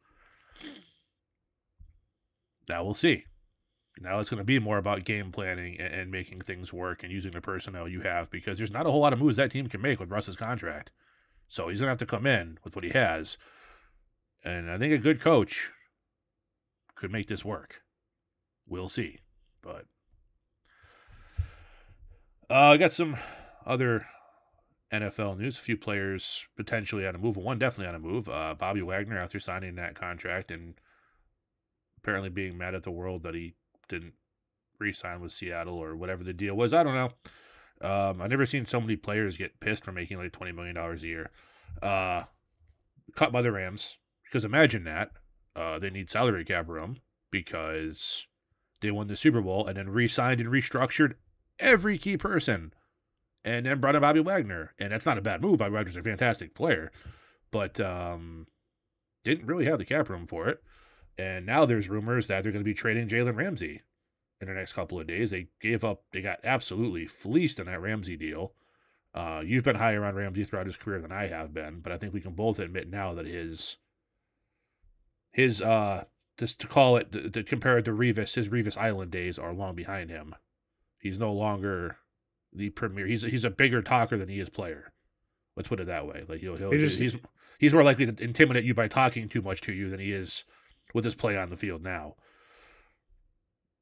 Now we'll see. Now it's going to be more about game planning and, and, making things work and using the personnel you have because there's not a whole lot of moves that team can make with Russ's contract. So he's going to have to come in with what he has. And I think a good coach could make this work. We'll see. But uh, I got some other NFL news. A few players potentially on a move. One definitely on a move. Uh, Bobby Wagner after signing that contract and apparently being mad at the world that he didn't re-sign with Seattle or whatever the deal was. I don't know. Um, I've never seen so many players get pissed for making like twenty million dollars a year. Uh, cut by the Rams because imagine that uh, they need salary cap room because they won the Super Bowl and then re-signed and restructured every key person, and then brought in Bobby Wagner, and that's not a bad move. Bobby Wagner's a fantastic player, but um, didn't really have the cap room for it. And now there's rumors that they're going to be trading Jalen Ramsey in the next couple of days. They gave up, they got absolutely fleeced in that Ramsey deal. Uh, you've been higher on Ramsey throughout his career than I have been, but I think we can both admit now that his his uh just to call it to, to compare it to Revis, his Revis Island days are long behind him. He's no longer the premier. He's he's a bigger talker than he is player. Let's put it that way. Like he'll, he'll he just, he's he's more likely to intimidate you by talking too much to you than he is with his play on the field now.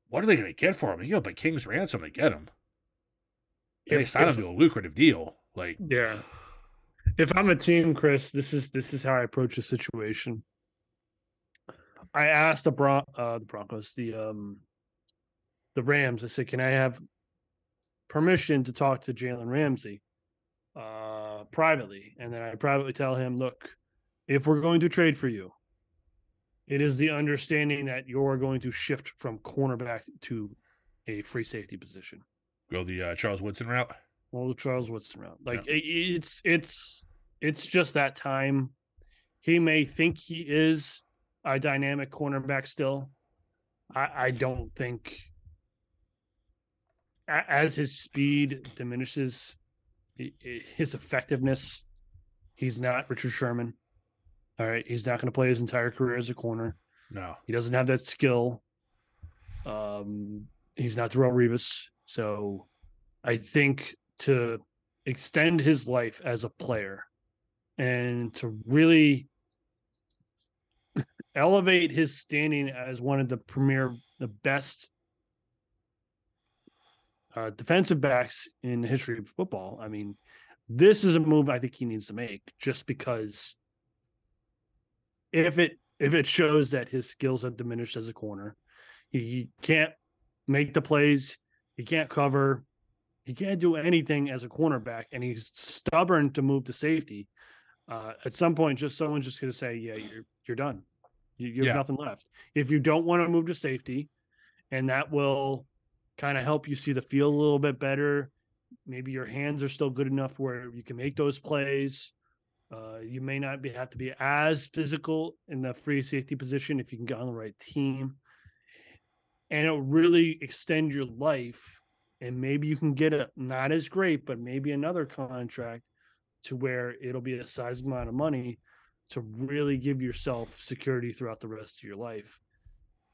What are they going to get for him? You know, but King's ransom to get him. And if, they sign him to a lucrative deal. Like, yeah. If I'm a team, Chris, this is this is how I approach a situation. I asked the Bron uh, the Broncos, the um the Rams. I said, "Can I have permission to talk to Jalen Ramsey uh privately?" And then I privately tell him, "Look, if we're going to trade for you, it is the understanding that you're going to shift from cornerback to a free safety position. Go the uh, Charles Woodson route. Well, the Charles Woodson route. Like it, it's it's it's just that time. He may think he is a dynamic cornerback still. I, I don't think as his speed diminishes, his effectiveness, he's not Richard Sherman. All right, he's not going to play his entire career as a corner. No, he doesn't have that skill. Um, he's not Darrelle Revis, so I think to extend his life as a player and to really elevate his standing as one of the premier, the best uh, defensive backs in the history of football. I mean, this is a move I think he needs to make just because if it if it shows that his skills have diminished as a corner, he can't make the plays, he can't cover, he can't do anything as a cornerback, and he's stubborn to move to safety. Uh, at some point, just someone's just going to say, "Yeah, you're you're done. You, you have yeah. nothing left." If you don't want to move to safety, and that will kind of help you see the field a little bit better. Maybe your hands are still good enough where you can make those plays. Uh, you may not be have to be as physical in the free safety position if you can get on the right team, and it'll really extend your life. And maybe you can get a not as great, but maybe another contract to where it'll be a size amount of money to really give yourself security throughout the rest of your life.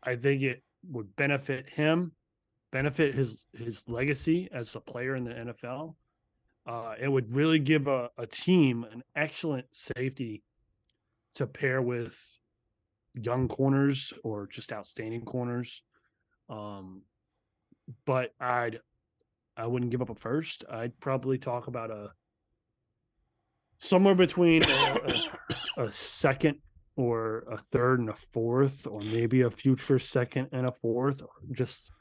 I think it would benefit him, benefit his his legacy as a player in the NFL, uh, it would really give a, a team an excellent safety to pair with young corners or just outstanding corners. Um, but I'd I wouldn't give up a first. I'd probably talk about a somewhere between a, a, a second or a third and a fourth, or maybe a future second and a fourth, or just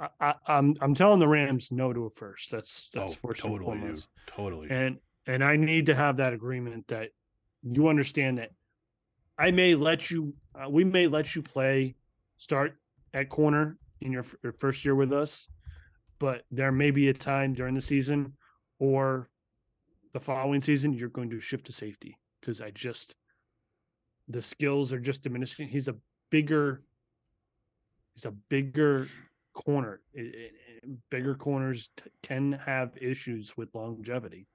I, am I'm, I'm telling the Rams no to a first. That's that's oh, first totally, and foremost. Totally. And and I need to have that agreement that you understand that I may let you, uh, we may let you play, start at corner in your, your first year with us, but there may be a time during the season or the following season you're going to shift to safety because I just the skills are just diminishing. He's a bigger, he's a bigger corner. It, it, bigger corners t- can have issues with longevity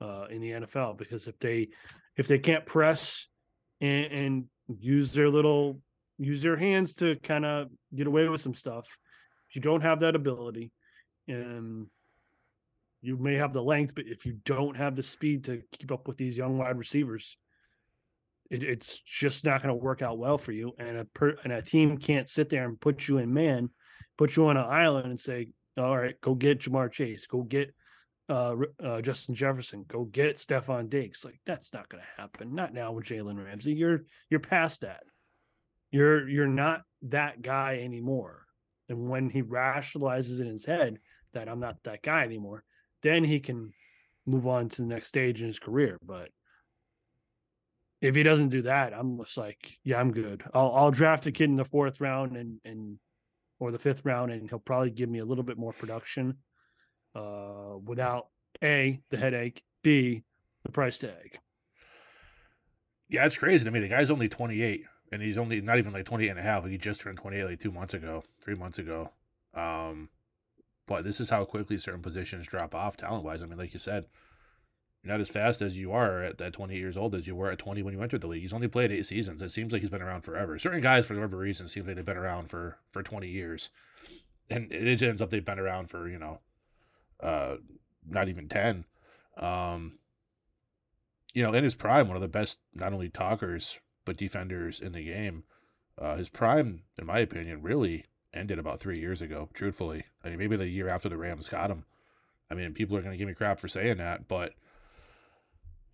uh, in the NFL because if they if they can't press and, and use their little use their hands to kind of get away with some stuff, if you don't have that ability, and you may have the length, but if you don't have the speed to keep up with these young wide receivers, it, it's just not going to work out well for you. And a per, and a team can't sit there and put you in man, put you on an island and say, "All right, go get Ja'Marr Chase, go get uh, uh, Justin Jefferson, go get Stefon Diggs." Like that's not going to happen. Not now with Jalen Ramsey. You're you're past that. You're you're not that guy anymore. And when he rationalizes in his head that I'm not that guy anymore, then he can move on to the next stage in his career. But if he doesn't do that, I'm just like, yeah, I'm good. I'll I'll draft a kid in the fourth round and and or the fifth round, and he'll probably give me a little bit more production, uh, without a the headache, b the price tag. Yeah, it's crazy to me. The guy's only 28, and he's only not even like 28 and a half. Like He just turned 28 like two months ago, three months ago. Um, but this is how quickly certain positions drop off talent wise. I mean, like you said, you're not as fast as you are at that 20 years old as you were at 20 when you entered the league. He's only played eight seasons. It seems like he's been around forever. Certain guys, for whatever reason, seem like they've been around for for 20 years, and it ends up they've been around for you know, uh, not even 10. Um, you know, in his prime, one of the best not only talkers but defenders in the game. Uh, his prime, in my opinion, really ended about three years ago. Truthfully, I mean, maybe the year after the Rams got him. I mean, people are going to give me crap for saying that, but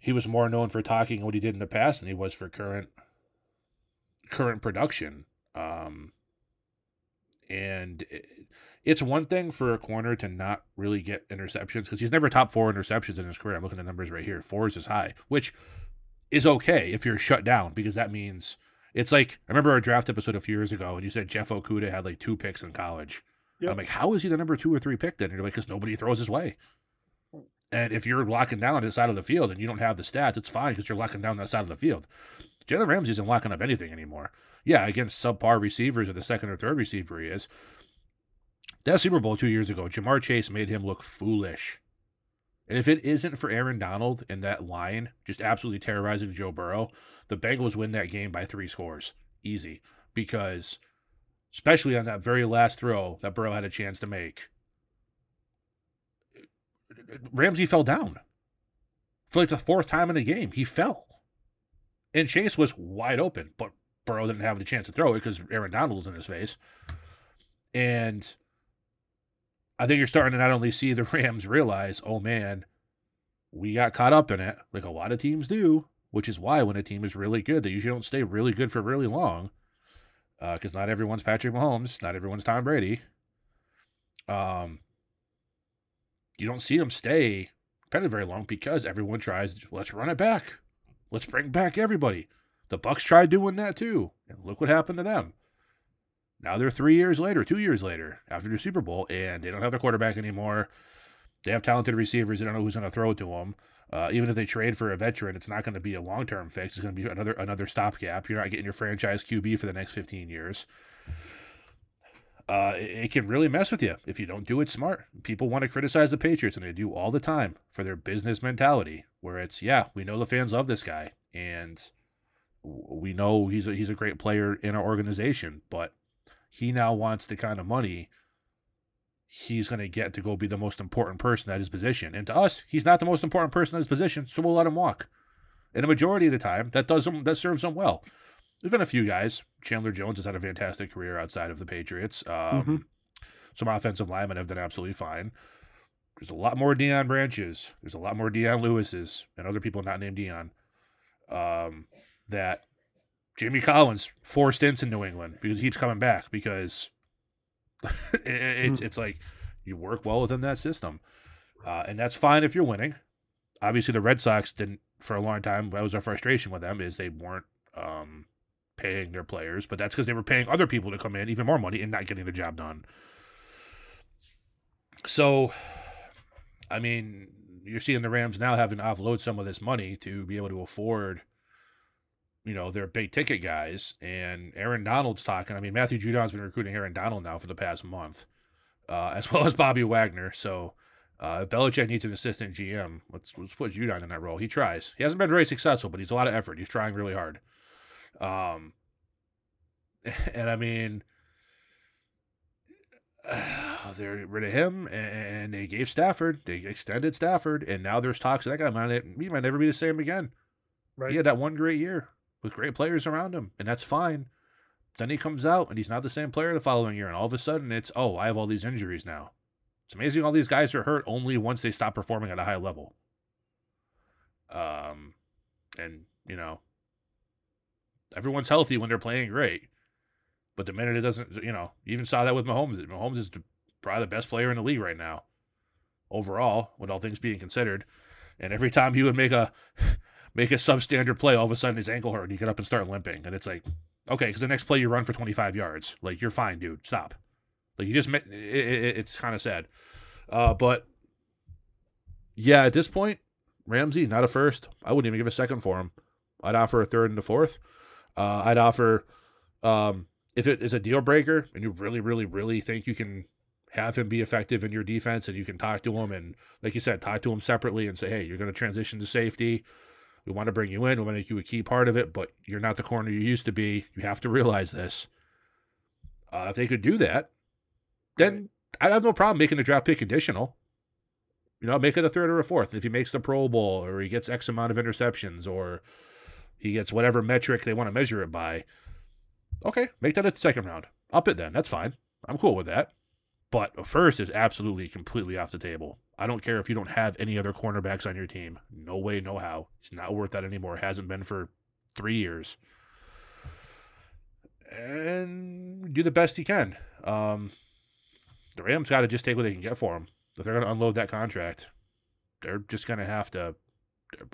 he was more known for talking what he did in the past than he was for current current production. Um, and it, it's one thing for a corner to not really get interceptions because he's never top four interceptions in his career. I'm looking at the numbers right here. Four is his high, which is okay if you're shut down because that means it's like I remember our draft episode a few years ago and you said Jeff Okudah had like two picks in college. Yep. I'm like, how is he the number two or three pick then? And you're like, because nobody throws his way. And if you're locking down the side of the field and you don't have the stats, it's fine because you're locking down that side of the field. Jalen Ramsey isn't locking up anything anymore. Yeah, against subpar receivers or the second or third receiver he is. That Super Bowl two years ago, Ja'Marr Chase made him look foolish. And if it isn't for Aaron Donald and that line just absolutely terrorizing Joe Burrow, the Bengals win that game by three scores. Easy. Because, especially on that very last throw that Burrow had a chance to make, Ramsey fell down for like the fourth time in the game. He fell, and Chase was wide open, but Burrow didn't have the chance to throw it because Aaron Donald was in his face. And I think you're starting to not only see the Rams realize, oh man, we got caught up in it, like a lot of teams do, which is why when a team is really good, they usually don't stay really good for really long. Because uh, not everyone's Patrick Mahomes, not everyone's Tom Brady. Um, you don't see them stay of very long because everyone tries. Let's run it back. Let's bring back everybody. The Bucs tried doing that too, and look what happened to them. Now they're three years later, two years later, after the Super Bowl, and they don't have their quarterback anymore. They have talented receivers. They don't know who's going to throw to them. Uh, even if they trade for a veteran, it's not going to be a long term fix. It's going to be another another stopgap. You're not getting your franchise QB for the next 15 years uh, it, can really mess with you if you don't do it smart. People want to criticize the Patriots, and they do all the time for their business mentality, where it's, yeah, we know the fans love this guy, and we know he's a, he's a great player in our organization, but he now wants the kind of money he's going to get to go be the most important person at his position. And to us, he's not the most important person at his position, so we'll let him walk. And a majority of the time, that does him that serves him well there's been a few guys. Chandler Jones has had a fantastic career outside of the Patriots. Um, mm-hmm. Some offensive linemen have done absolutely fine. There's a lot more Deion Branches. There's a lot more Dion Lewis's and other people not named Dion. Um, that Jamie Collins four stints in New England because he keeps coming back because it, it's mm. it's like you work well within that system, uh, and that's fine if you're winning. Obviously, the Red Sox didn't for a long time. That was our frustration with them is they weren't um, paying their players, but that's because they were paying other people to come in even more money and not getting the job done. So, I mean, you're seeing the Rams now having to offload some of this money to be able to afford you know, their big ticket guys. And Aaron Donald's talking. I mean, Matthew Judon's been recruiting Aaron Donald now for the past month, uh, as well as Bobby Wagner. So uh, if Belichick needs an assistant GM, let's, let's put Judon in that role. He tries. He hasn't been very successful, but he's a lot of effort. He's trying really hard. Um, and I mean, they're rid of him, and they gave Stafford, they extended Stafford, and now there's talks that guy might he might never be the same again. Right. He had that one great year with great players around him, and that's fine. Then he comes out and he's not the same player the following year, and all of a sudden it's oh I have all these injuries now. It's amazing all these guys are hurt only once they stop performing at a high level. Um, and you know, everyone's healthy when they're playing great. But the minute it doesn't, you know, you even saw that with Mahomes. Mahomes is probably the best player in the league right now, overall, with all things being considered. And every time he would make a make a substandard play, all of a sudden his ankle hurt and you get up and start limping. And it's like, okay, because the next play you run for 25 yards. Like, you're fine, dude. Stop. Like, you just, it, it, it's kind of sad. Uh, but yeah, at this point, Ramsey, not a first. I wouldn't even give a second for him. I'd offer a third and a fourth. Uh, I'd offer um, if it is a deal breaker and you really, really, really think you can have him be effective in your defense and you can talk to him and, like you said, talk to him separately and say, hey, you're going to transition to safety. We want to bring you in. We want to make you a key part of it, but you're not the corner you used to be. You have to realize this. Uh, if they could do that, then I'd have no problem making the draft pick conditional. You know, make it a third or a fourth. If he makes the Pro Bowl or he gets X amount of interceptions or he gets whatever metric they want to measure it by, Okay, make that a second round. Up it then. That's fine. I'm cool with that. But first is absolutely completely off the table. I don't care if you don't have any other cornerbacks on your team. No way, no how. He's not worth that anymore. Hasn't been for three years. And do the best he can. Um, the Rams got to just take what they can get for him. If they're going to unload that contract, they're just going to have to.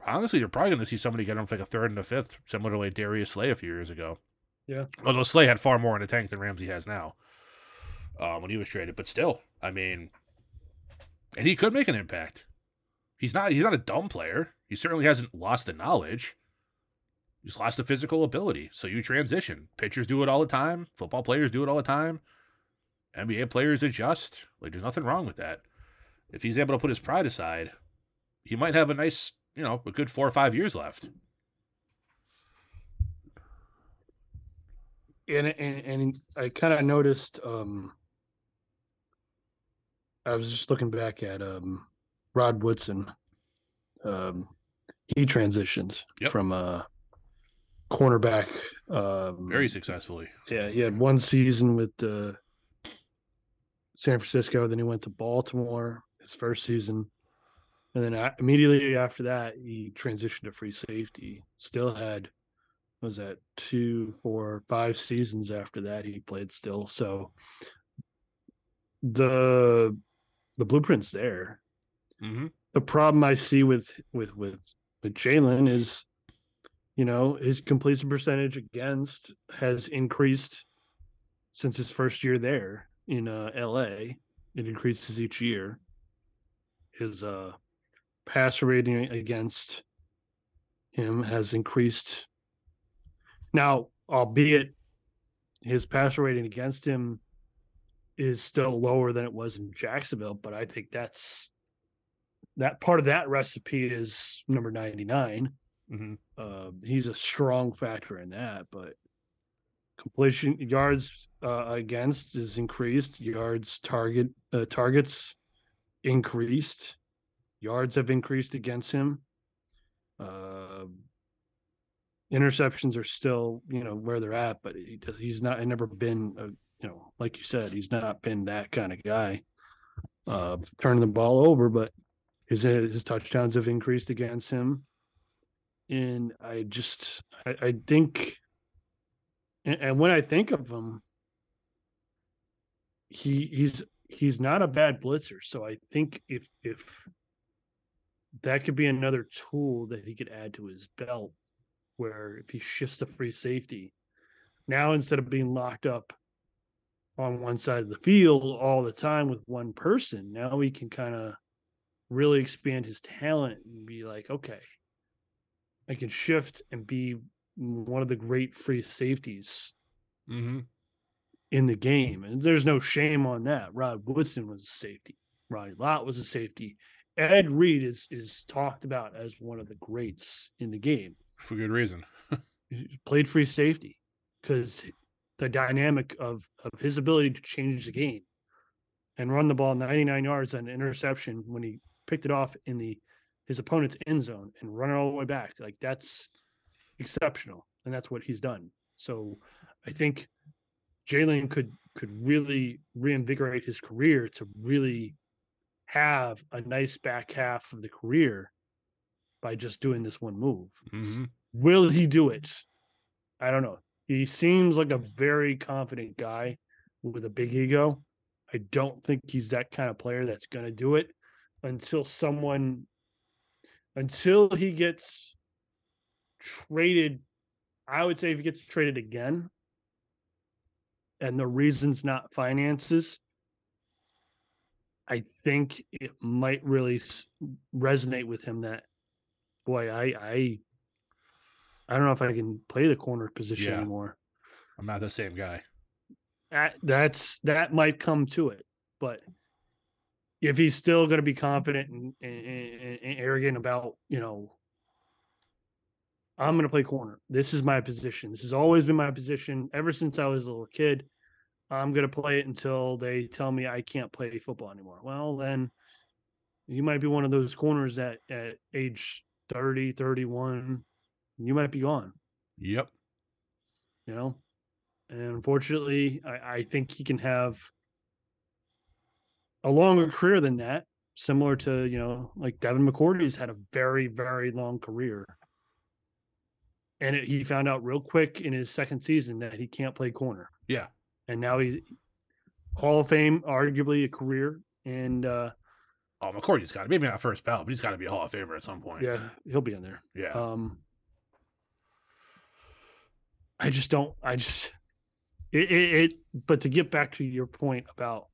Honestly, you're probably going to see somebody get him for like a third and a fifth, similar to like Darius Slay a few years ago. Yeah. Although Slay had far more in the tank than Ramsey has now um, when he was traded, but still, I mean, and he could make an impact. He's not. He's not a dumb player. He certainly hasn't lost the knowledge. He's lost the physical ability. So you transition. Pitchers do it all the time. Football players do it all the time. NBA players adjust. Like there's nothing wrong with that. If he's able to put his pride aside, he might have a nice, you know, a good four or five years left. and and, and I kind of noticed. Um, I was just looking back at um, Rod Woodson. Um, he transitions yep. from a cornerback um, very successfully. Yeah, he had one season with the San Francisco, then he went to Baltimore his first season, and then immediately after that he transitioned to free safety. Still had was that two, four, five seasons after that he played still. So the the blueprint's there. Mm-hmm. The problem I see with with with with Jalen is, you know, his completion percentage against has increased since his first year there in uh, L.A. It increases each year. His uh, pass rating against him has increased now, albeit his passer rating against him is still lower than it was in Jacksonville, but I think that's that part of that recipe is number 99. Mm-hmm. Uh, he's a strong factor in that, but completion yards uh, against is increased, yards target uh, targets increased, yards have increased against him. Uh, interceptions are still you know where they're at, but he does, he's not. never been a, you know like you said, he's not been that kind of guy. Uh, turning the ball over, but his his touchdowns have increased against him, and I just I, I think, and, and when I think of him, he he's he's not a bad blitzer. So I think if if that could be another tool that he could add to his belt where if he shifts to free safety, now instead of being locked up on one side of the field all the time with one person, now he can kind of really expand his talent and be like, okay, I can shift and be one of the great free safeties Mm-hmm. in the game. And there's no shame on that. Rod Woodson was a safety. Ronnie Lott was a safety. Ed Reed is is talked about as one of the greats in the game. For good reason. He played free safety because the dynamic of of his ability to change the game and run the ball 99 yards on an interception when he picked it off in the his opponent's end zone and run it all the way back like that's exceptional and that's what he's done so i think jalen could could really reinvigorate his career to really have a nice back half of the career by just doing this one move Mm-hmm. Will he do it? I don't know. He seems like a very confident guy with a big ego. I don't think he's that kind of player that's going to do it until someone, until he gets traded. I would say if he gets traded again, and the reason's not finances, I think it might really resonate with him that, boy, I, I, I don't know if I can play the corner position Yeah. anymore. I'm not the same guy. That, that's that might come to it, but if he's still going to be confident and, and, and, and arrogant about, you know, I'm going to play corner. This is my position. This has always been my position ever since I was a little kid. I'm going to play it until they tell me I can't play football anymore. Well, then you might be one of those corners that at age 30, 31, you might be gone, Yep. you know? And unfortunately, I, I think he can have a longer career than that, similar to, you know, like Devin McCourty's had a very, very long career. And it, he found out real quick in his second season that he can't play corner. Yeah. And now he's Hall of Fame, arguably a career. And uh Oh, McCourty's got to maybe not first ballot, but he's got to be a Hall of Famer at some point. yeah, he'll be in there. Yeah. Um I just don't I just it, it, it but to get back to your point about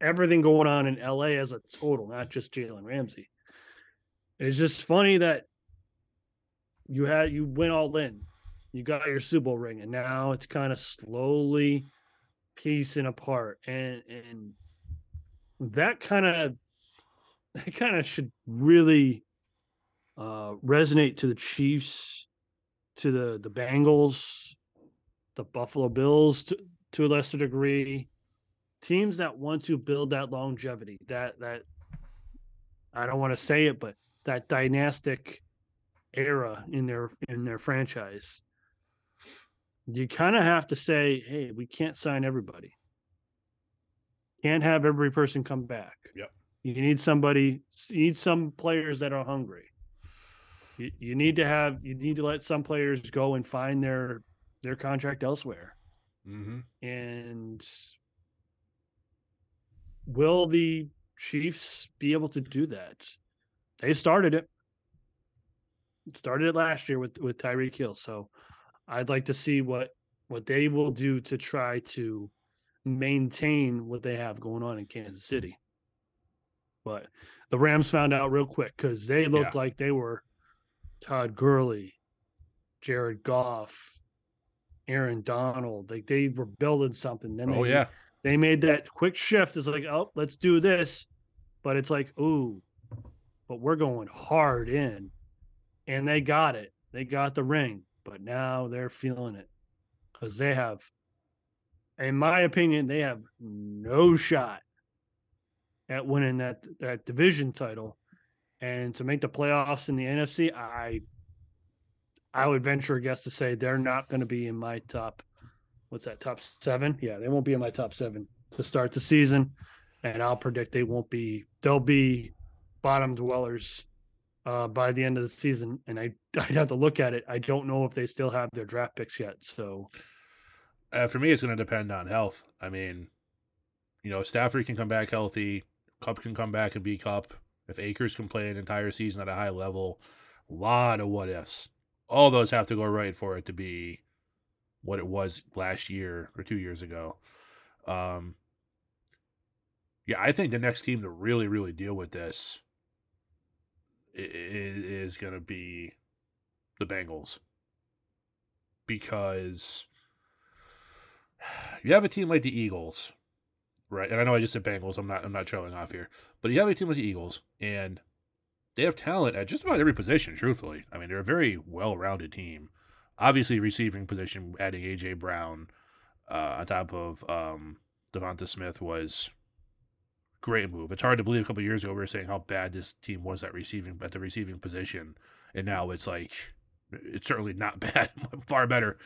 everything going on in LA as a total, not just Jalen Ramsey. It's just funny that you had you went all in. You got your Super Bowl ring, and now it's kind of slowly piecing apart. And and that kind of that kind of should really uh resonate to the Chiefs, to the the Bengals, the Buffalo Bills to, to a lesser degree. Teams that want to build that longevity, that that I don't want to say it, but that dynastic era in their in their franchise. You kind of have to say, hey, we can't sign everybody. Can't have every person come back. Yep. You need somebody, you need some players that are hungry. You, you need to have you need to let some players go and find their their contract elsewhere. mm-hmm. And will the Chiefs be able to do that? They started it. Started it last year with with Tyreek Hill. So I'd like to see what what they will do to try to maintain what they have going on in Kansas City. But the Rams found out real quick because they looked Yeah. like they were Todd Gurley, Jared Goff, Aaron Donald. Like they were building something. Then Oh they, yeah. they made that quick shift. It's like, oh, let's do this. But it's like, ooh, but we're going hard in. And they got it. They got the ring. But now they're feeling it. Because they have, in my opinion, they have no shot at winning that that division title. And to make the playoffs in the NFC, I I would venture a guess to say they're not going to be in my top what's that top seven? Yeah, they won't be in my top seven to start the season, and I'll predict they won't be. They'll be bottom dwellers uh, by the end of the season. And I I'd have to look at it. I don't know if they still have their draft picks yet. So Uh, for me, it's going to depend on health. I mean, you know, Stafford can come back healthy. Kupp can come back and be Kupp. If Akers can play an entire season at a high level, a lot of what ifs. All those have to go right for it to be what it was last year or two years ago. Um, yeah, I think the next team to really, really deal with this is going to be the Bengals. because you have a team like the Eagles, right? And I know I just said Bengals. I'm not. I'm not showing off here, but you have a team like the Eagles, and they have talent at just about every position. Truthfully, I mean, they're a very well-rounded team. Obviously, receiving position, adding AJ Brown uh, on top of um, DeVonta Smith was great move. It's hard to believe a couple years ago we were saying how bad this team was at receiving at the receiving position, and now it's like it's certainly not bad, far better.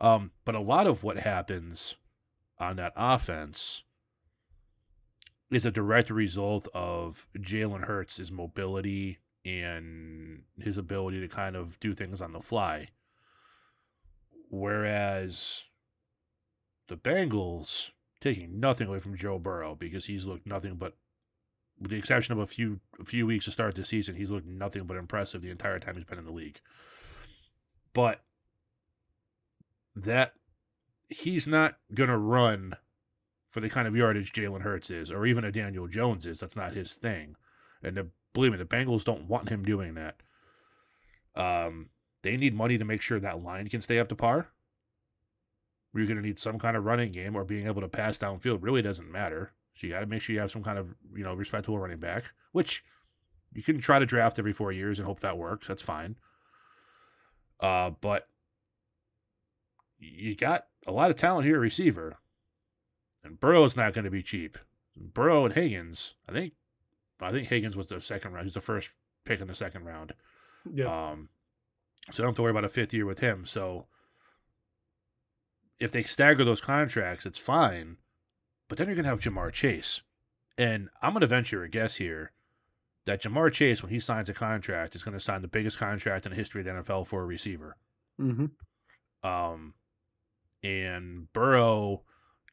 Um, but a lot of what happens on that offense is a direct result of Jalen Hurts' mobility and his ability to kind of do things on the fly. Whereas the Bengals taking nothing away from Joe Burrow because he's looked nothing but with the exception of a few a few weeks to start the season, he's looked nothing but impressive the entire time he's been in the league. But that he's not gonna run for the kind of yardage Jalen Hurts is, or even a Daniel Jones is. That's not his thing. And the, believe me, the Bengals don't want him doing that. Um, they need money to make sure that line can stay up to par. You're going to need some kind of running game or being able to pass downfield. Really doesn't matter. So you got to make sure you have some kind of you know respectable running back, which you can try to draft every four years and hope that works. That's fine. Uh, but you got a lot of talent here, receiver, and Burrow's not going to be cheap. Burrow and Higgins, I think, I think Higgins was the second round. He's the first pick in the second round. Yeah. Um, so I don't have to worry about a fifth year with him. So if they stagger those contracts, it's fine. But then you're going to have Ja'Marr Chase. And I'm going to venture a guess here that Ja'Marr Chase, when he signs a contract, is going to sign the biggest contract in the history of the NFL for a receiver. Mm-hmm. Um, and Burrow,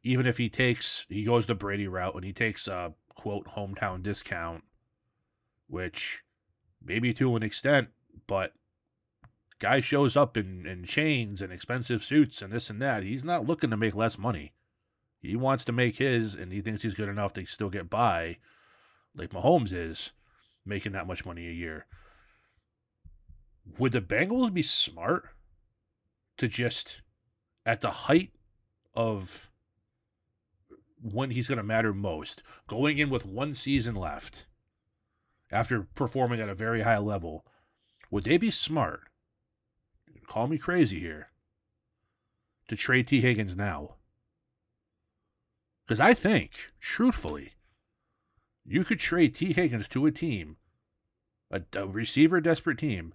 even if he takes, he goes the Brady route and he takes a quote hometown discount, which maybe to an extent, but guy shows up in, in chains and expensive suits and this and that. He's not looking to make less money. He wants to make his, and he thinks he's good enough to still get by, like Mahomes is, making that much money a year. Would the Bengals be smart to just, at the height of when he's going to matter most, going in with one season left, after performing at a very high level, would they be smart call me crazy here, to trade T. Higgins now. Because I think, truthfully, you could trade T. Higgins to a team, a, a, receiver desperate team,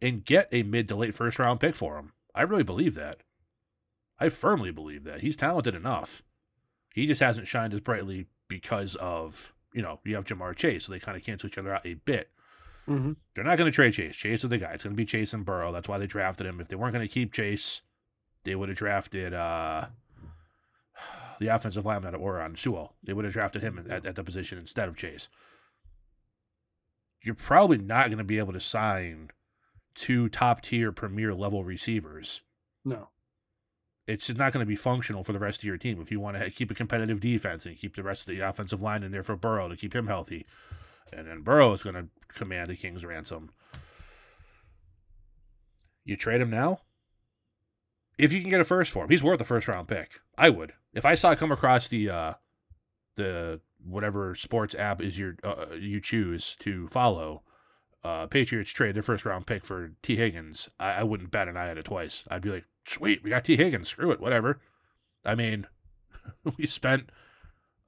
and get a mid to late first round pick for him. I really believe that. I firmly believe that. He's talented enough. He just hasn't shined as brightly because of, you know, you have Ja'Marr Chase, so they kind of cancel each other out a bit. Mm-hmm. They're not going to trade Chase. Chase is the guy. It's going to be Chase and Burrow. That's why they drafted him. If they weren't going to keep Chase, they would have drafted uh, the offensive lineman at Oregon, Sewell. They would have drafted him at, at the position instead of Chase. You're probably not going to be able to sign two top tier premier level receivers. No. It's just not going to be functional for the rest of your team. If you want to keep a competitive defense and keep the rest of the offensive line in there for Burrow to keep him healthy, and then Burrow is going to command a king's ransom. You trade him now? If you can get a first for him, he's worth a first round pick. I would. If I saw come across the uh the whatever sports app is your uh, you choose to follow, uh Patriots trade their first round pick for T Higgins, I, I wouldn't bat an eye at it twice. I'd be like, sweet, we got T Higgins. Screw it, whatever. I mean, we spent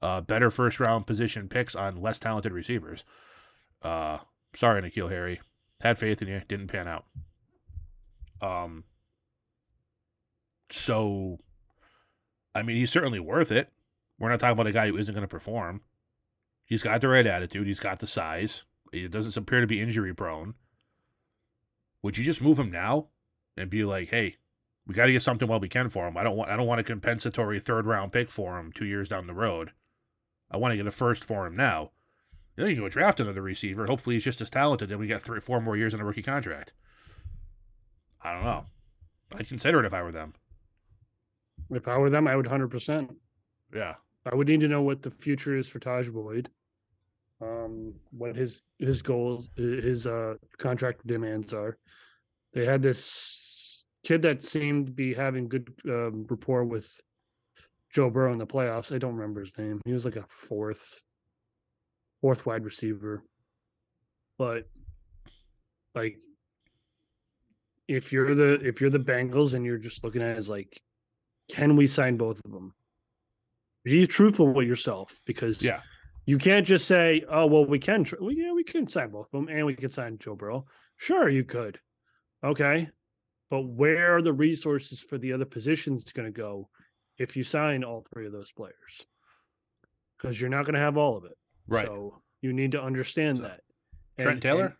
uh, better first round position picks on less talented receivers. Uh, sorry, N'Keal Harry. Had faith in you, didn't pan out. Um, so, I mean, he's certainly worth it. We're not talking about a guy who isn't going to perform. He's got the right attitude. He's got the size. He doesn't appear to be injury prone. Would you just move him now and be like, hey, we got to get something while we can for him. I don't want I don't want a compensatory third round pick for him two years down the road. I want to get a first for him now. Then you can go draft another receiver. Hopefully he's just as talented and we got three four more years on a rookie contract. I don't know. I'd consider it if I were them. If I were them, I would hundred percent. Yeah. I would need to know what the future is for Taj Boyd. Um, what his his goals, his uh contract demands are. They had this kid that seemed to be having good um, rapport with Joe Burrow in the playoffs. I don't remember his name. He was like a fourth, fourth wide receiver. But like, if you're the if you're the Bengals and you're just looking at it as like, can we sign both of them? Be truthful with yourself because Yeah. you can't just say, "Oh, well, we can, tr- well, yeah, we can sign both of them, and we can sign Joe Burrow." Sure, you could. Okay, but where are the resources for the other positions going to go if you sign all three of those players? Because you're not going to have all of it. Right. So you need to understand So, that. Trent Taylor? and-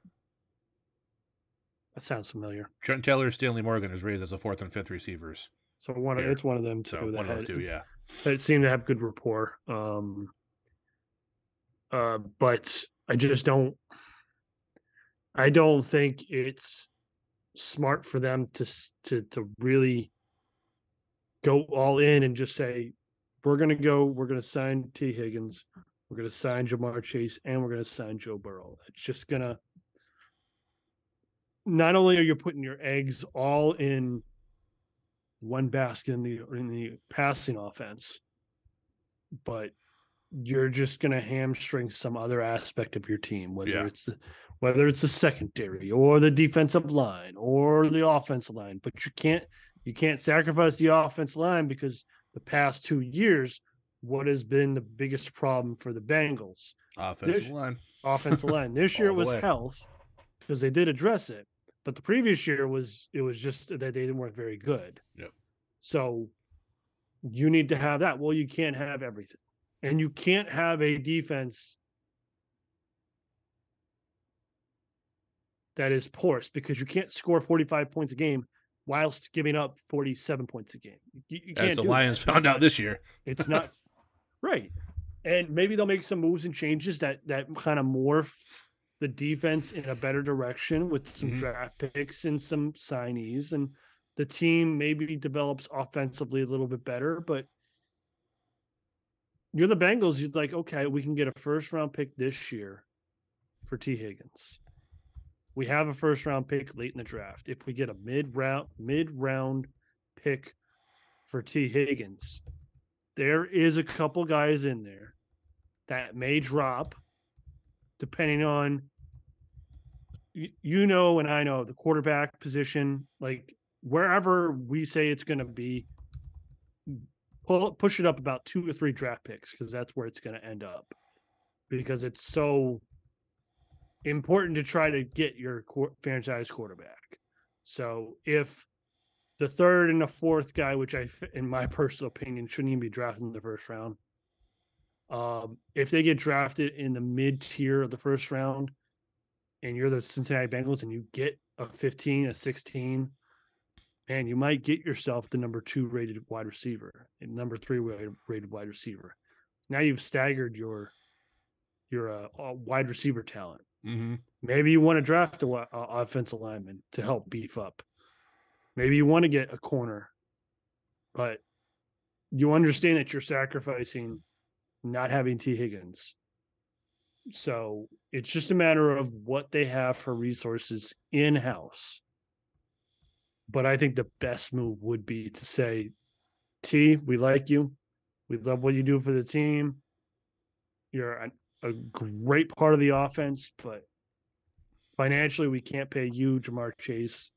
that sounds familiar. Trent Taylor, Stanley Morgan is raised as a fourth and fifth receivers. So one of it's one of them too. So one of those two, yeah. that seem to have good rapport. Um, uh, but I just don't. I don't think it's smart for them to to to really go all in and just say we're going to go. We're going to sign T Higgins. We're going to sign Ja'Marr Chase, and we're going to sign Joe Burrow. It's just gonna. Not only are you putting your eggs all in one basket in the in the passing offense, but you're just going to hamstring some other aspect of your team, whether Yeah. it's the, whether it's the secondary or the defensive line or the offensive line. But you can't you can't sacrifice the offense line because the past two years, what has been the biggest problem for the Bengals? Offensive There's- line. offensive line. This year it was way. health because they did address it, but the previous year was it was just that they weren't work very good. Yep. So you need to have that. Well, you can't have everything, and you can't have a defense that is porous because you can't score forty five points a game whilst giving up forty seven points a game. You, you can't As the. Lions found out this year. it's not right. And maybe they'll make some moves and changes that that kind of morph the defense in a better direction with some Mhm. draft picks and some signees and the team maybe develops offensively a little bit better, but you're the Bengals, you're like, okay, we can get a first round pick this year for T. Higgins. We have a first round pick late in the draft. If we get a mid round mid round pick for T. Higgins, there is a couple guys in there that may drop depending on you, know and I know the quarterback position like wherever we say it's going to be pull push it up about two or three draft picks because that's where it's going to end up because it's so important to try to get your quar- franchise quarterback so if the third and the fourth guy, which I, in my personal opinion, shouldn't even be drafted in the first round. Um, if they get drafted in the mid tier of the first round, and you're the Cincinnati Bengals, and you get a 15, a 16, and you might get yourself the number two rated wide receiver and number three rated rated wide receiver. Now you've staggered your your uh, uh, wide receiver talent. Mm-hmm. Maybe you want to draft a uh, offensive lineman to help beef up. Maybe you want to get a corner, but you understand that you're sacrificing not having T. Higgins. So it's just a matter of what they have for resources in house. But I think the best move would be to say, T, we like you. We love what you do for the team. You're a, a great part of the offense, but financially, we can't pay you, Ja'Marr Chase,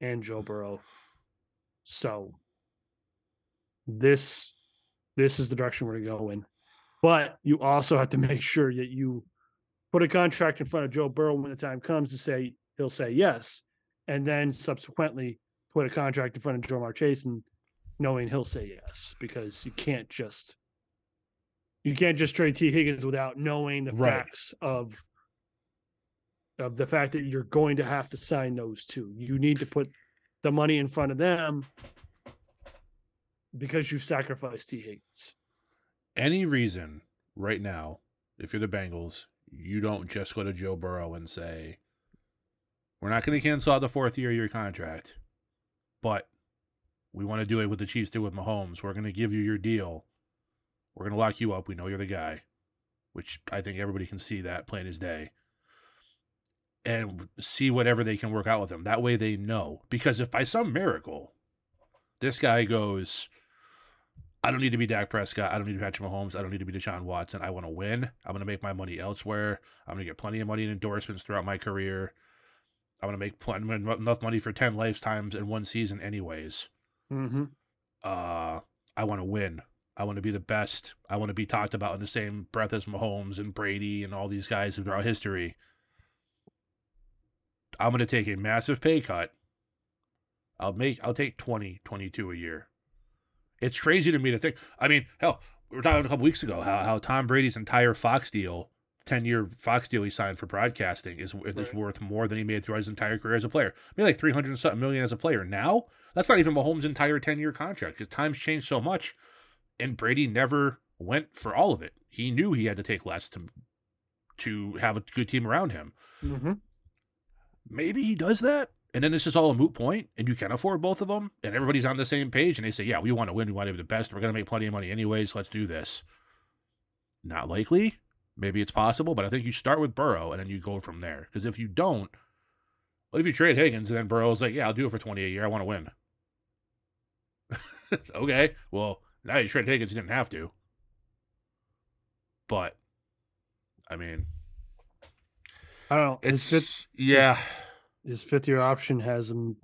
and Joe Burrow. So this this is the direction we're going to go in. But you also have to make sure that you put a contract in front of Joe Burrow when the time comes to say he'll say yes, and then subsequently put a contract in front of Ja'Marr Chase and knowing he'll say yes because you can't just you can't just trade T Higgins without knowing the Right. facts of of the fact that you're going to have to sign those two. You need to put the money in front of them because you've sacrificed T Higgins. Any reason right now, if you're the Bengals, you don't just go to Joe Burrow and say, "We're not going to cancel out the fourth year of your contract, but we want to do it with the Chiefs did with Mahomes. We're going to give you your deal. We're going to lock you up. We know you're the guy." Which I think everybody can see that plain as day. and see whatever they can work out with him. That way they know. Because if by some miracle this guy goes, I don't need to be Dak Prescott. I don't need to be Patrick Mahomes. I don't need to be Deshaun Watson. I want to win. I'm going to make my money elsewhere. I'm going to get plenty of money in endorsements throughout my career. I'm going to make plenty, enough money for 10 lifetimes in one season, anyways. Mm-hmm. Uh, I want to win. I want to be the best. I want to be talked about in the same breath as Mahomes and Brady and all these guys throughout history. I'm going to take a massive pay cut. I'll make I'll take 20, 22 a year. It's crazy to me to think. I mean, hell, we were talking a couple weeks ago how, how Tom Brady's entire Fox deal, 10 year Fox deal he signed for broadcasting is, right. is worth more than he made throughout his entire career as a player. Maybe like 300 something million as a player. Now, that's not even Mahomes' entire 10 year contract because times changed so much. And Brady never went for all of it. He knew he had to take less to to have a good team around him. Mm-hmm maybe he does that. And then this is all a moot point, and you can afford both of them, and everybody's on the same page, and they say, "Yeah, we want to win. We want to be the best. We're going to make plenty of money anyways. Let's do this." Not likely. Maybe it's possible, but I think you start with Burrow and then you go from there. Because if you don't, what if you trade Higgins and then Burrow's like, "Yeah, I'll do it for twenty a year. I want to win." okay, well now you trade Higgins, you didn't have to. But, I mean, I don't know. It's fifth, yeah. His, his, fifth year option has him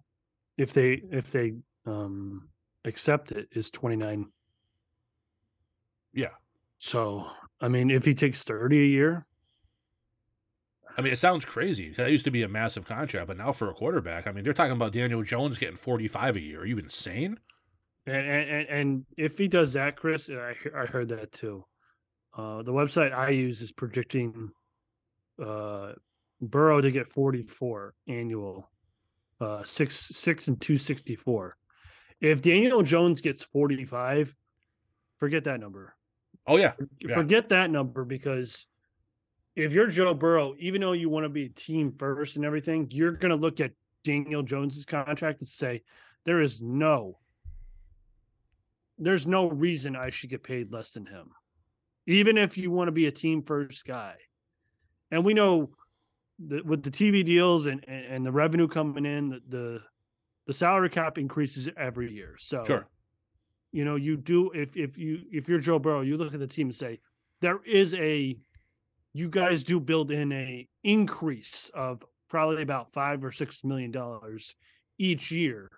if they if they um accept it is twenty nine. Yeah. So I mean, if he takes thirty a year. I mean, it sounds crazy. That used to be a massive contract, but now for a quarterback, I mean, they're talking about Daniel Jones getting forty five a year. Are you insane? And and and if he does that, Chris, I I heard that too. Uh, the website I use is predicting uh, Burrow to get 44 annual, uh, six six and 264. If Daniel Jones gets 45, forget that number. Oh yeah. yeah. Forget that number because if you're Joe Burrow, even though you want to be team first and everything, you're gonna look at Daniel Jones's contract and say, there is no there's no reason I should get paid less than him. Even if you want to be a team first guy. And we know that with the TV deals and, and, and the revenue coming in, the, the, the salary cap increases every year. So sure, you know, you do if if you if you're Joe Burrow, you look at the team and say there is a you guys do build in a increase of probably about five or six million dollars each year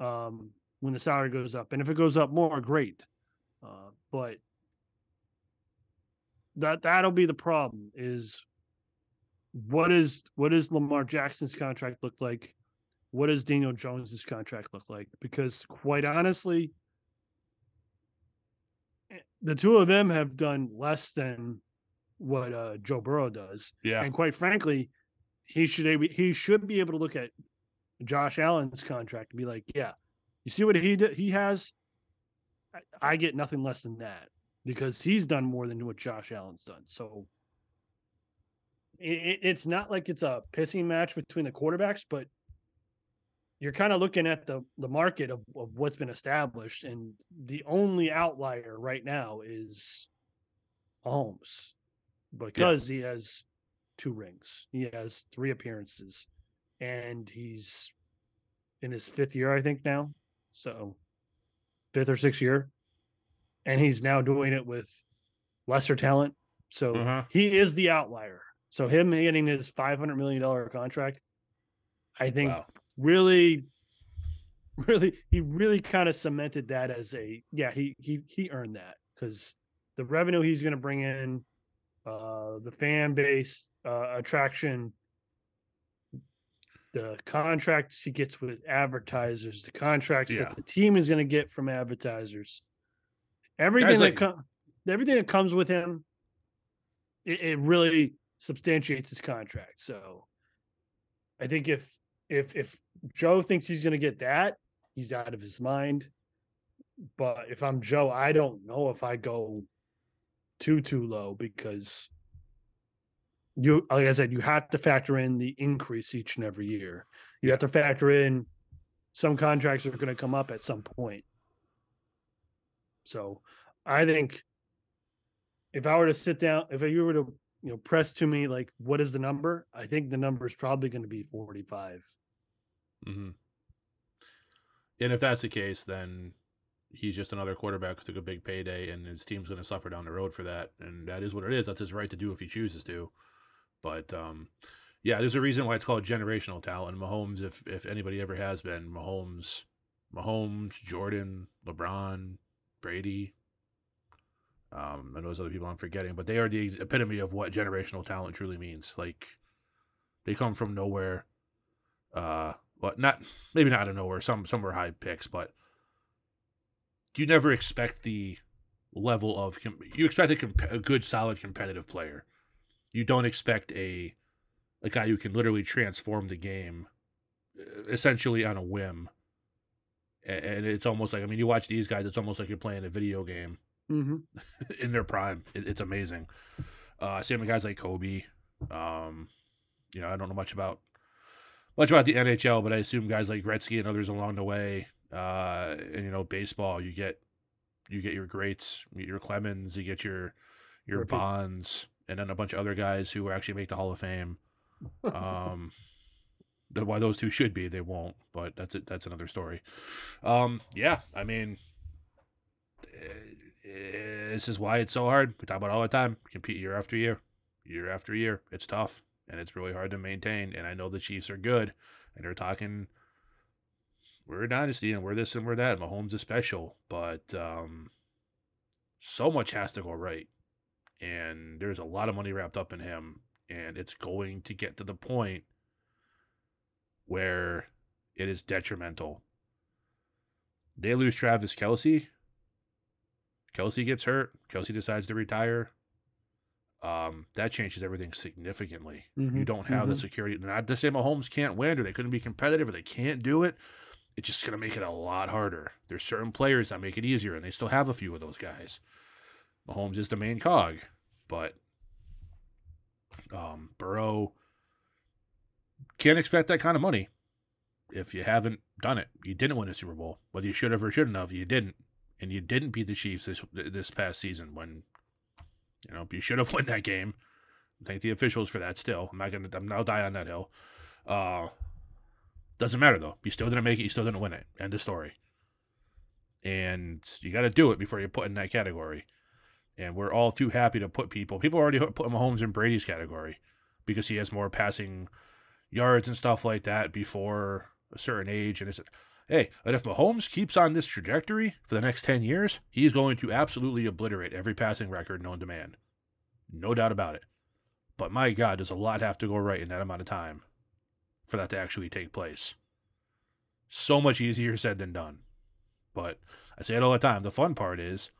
um, when the salary goes up, and if it goes up more, great. Uh, but that that'll be the problem is what is what does Lamar Jackson's contract look like? What does Daniel Jones's contract look like? Because quite honestly, eh, the two of them have done less than what uh, Joe Burrow does. Yeah, and quite frankly, he should he should be able to look at Josh Allen's contract and be like, yeah, you see what he did? He has. I, I get nothing less than that because he's done more than what Josh Allen's done. So it, it's not like it's a pissing match between the quarterbacks, but you're kind of looking at the the market of, of what's been established, and the only outlier right now is Holmes because yeah. he has two rings, he has three appearances, and he's in his fifth year, I think now. So fifth or sixth year, and he's now doing it with lesser talent. So uh-huh. he is the outlier. So him getting his five hundred million dollar contract, I think wow. really, really, he really kind of cemented that as a yeah he he he earned that because the revenue he's going to bring in, uh, the fan base uh, attraction, the contracts he gets with advertisers, the contracts yeah. that the team is going to get from advertisers, everything Guys that like... com- everything that comes with him, it, it really substantiates his contract. So I think if if if Joe thinks he's going to get that, he's out of his mind. But if I'm Joe, I don't know if I go too too low because you like I said, you have to factor in the increase each and every year. You have to factor in some contracts are going to come up at some point. So I think if I were to sit down, if you were to you know, press to me like, what is the number? I think the number is probably going to be 45. Mm-hmm. And if that's the case, then he's just another quarterback who took a big payday, and his team's going to suffer down the road for that. And that is what it is. That's his right to do if he chooses to. But um, yeah, there's a reason why it's called generational talent. Mahomes, if if anybody ever has been, Mahomes, Mahomes, Jordan, LeBron, Brady. Um, know those other people I'm forgetting, but they are the epitome of what generational talent truly means. Like they come from nowhere. Uh, but not maybe not out of nowhere. Some some were high picks, but you never expect the level of you expect a, comp- a good, solid, competitive player. You don't expect a a guy who can literally transform the game essentially on a whim. And it's almost like I mean, you watch these guys; it's almost like you're playing a video game mm-hmm. in their prime. It's amazing. Uh, same with guys like Kobe. Um, you know, I don't know much about much about the NHL, but I assume guys like Gretzky and others along the way. Uh, and you know, baseball, you get you get your greats, your Clemens, you get your your. Bonds, and then a bunch of other guys who actually make the Hall of Fame. Um, why those two should be, they won't, but that's it. That's another story. Um, yeah, I mean, eh, this is why it's so hard. We talk about all the time. Compete year after year, year after year. It's tough and it's really hard to maintain. And I know the Chiefs are good, and they're talking. We're a dynasty, and we're this and we're that. Mahomes is special, but um, so much has to go right, and there's a lot of money wrapped up in him, and it's going to get to the point where it is detrimental. They lose Travis Kelce. Kelce gets hurt. Kelce decides to retire um, that changes everything significantly. Mm-hmm. You don't have mm-hmm. the security. Not to say Mahomes can't win or they couldn't be competitive or they can't do it. It's just going to make it a lot harder. There's certain players that make it easier, and they still have a few of those guys. Mahomes is the main cog, but um, Burrow can't expect that kind of money if you haven't done it. You didn't win a Super Bowl, whether you should have or shouldn't have. You didn't, and you didn't beat the Chiefs this this past season when you know, you should have won that game. Thank the officials for that. Still, I'm not gonna. I'm now die on that hill. Uh, doesn't matter though. You still didn't make it. You still didn't win it. End of story. And you got to do it before you put in that category. And we're all too happy to put people. People already put Mahomes in Brady's category because he has more passing yards and stuff like that before a certain age. And it's hey, and if Mahomes keeps on this trajectory for the next 10 years, he's going to absolutely obliterate every passing record known to man. No doubt about it. But my God, does a lot have to go right in that amount of time for that to actually take place? So much easier said than done. But I say it all the time. The fun part is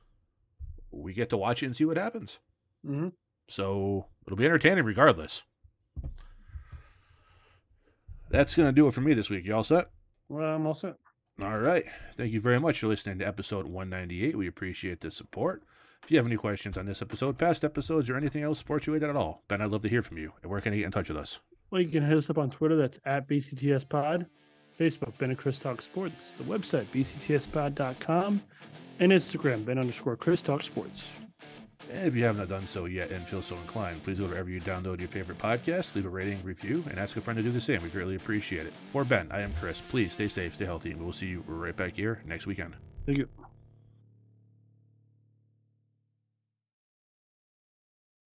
we get to watch it and see what happens. Mm-hmm. So it'll be entertaining regardless. That's going to do it for me this week. You all set? Well, I'm all set. All right. Thank you very much for listening to episode 198. We appreciate the support. If you have any questions on this episode, past episodes, or anything else sports related at all, Ben, I'd love to hear from you. And where can you get in touch with us? Well, you can hit us up on Twitter. That's at BCTS Pod. Facebook, Ben and Chris Talk Sports. The website, bctspod.com. And Instagram, Ben underscore Chris Talk Sports. If you have not done so yet and feel so inclined, please go wherever you download your favorite podcast, leave a rating, review, and ask a friend to do the same. We greatly appreciate it. For Ben, I am Chris. Please stay safe, stay healthy, and we will see you right back here next weekend. Thank you.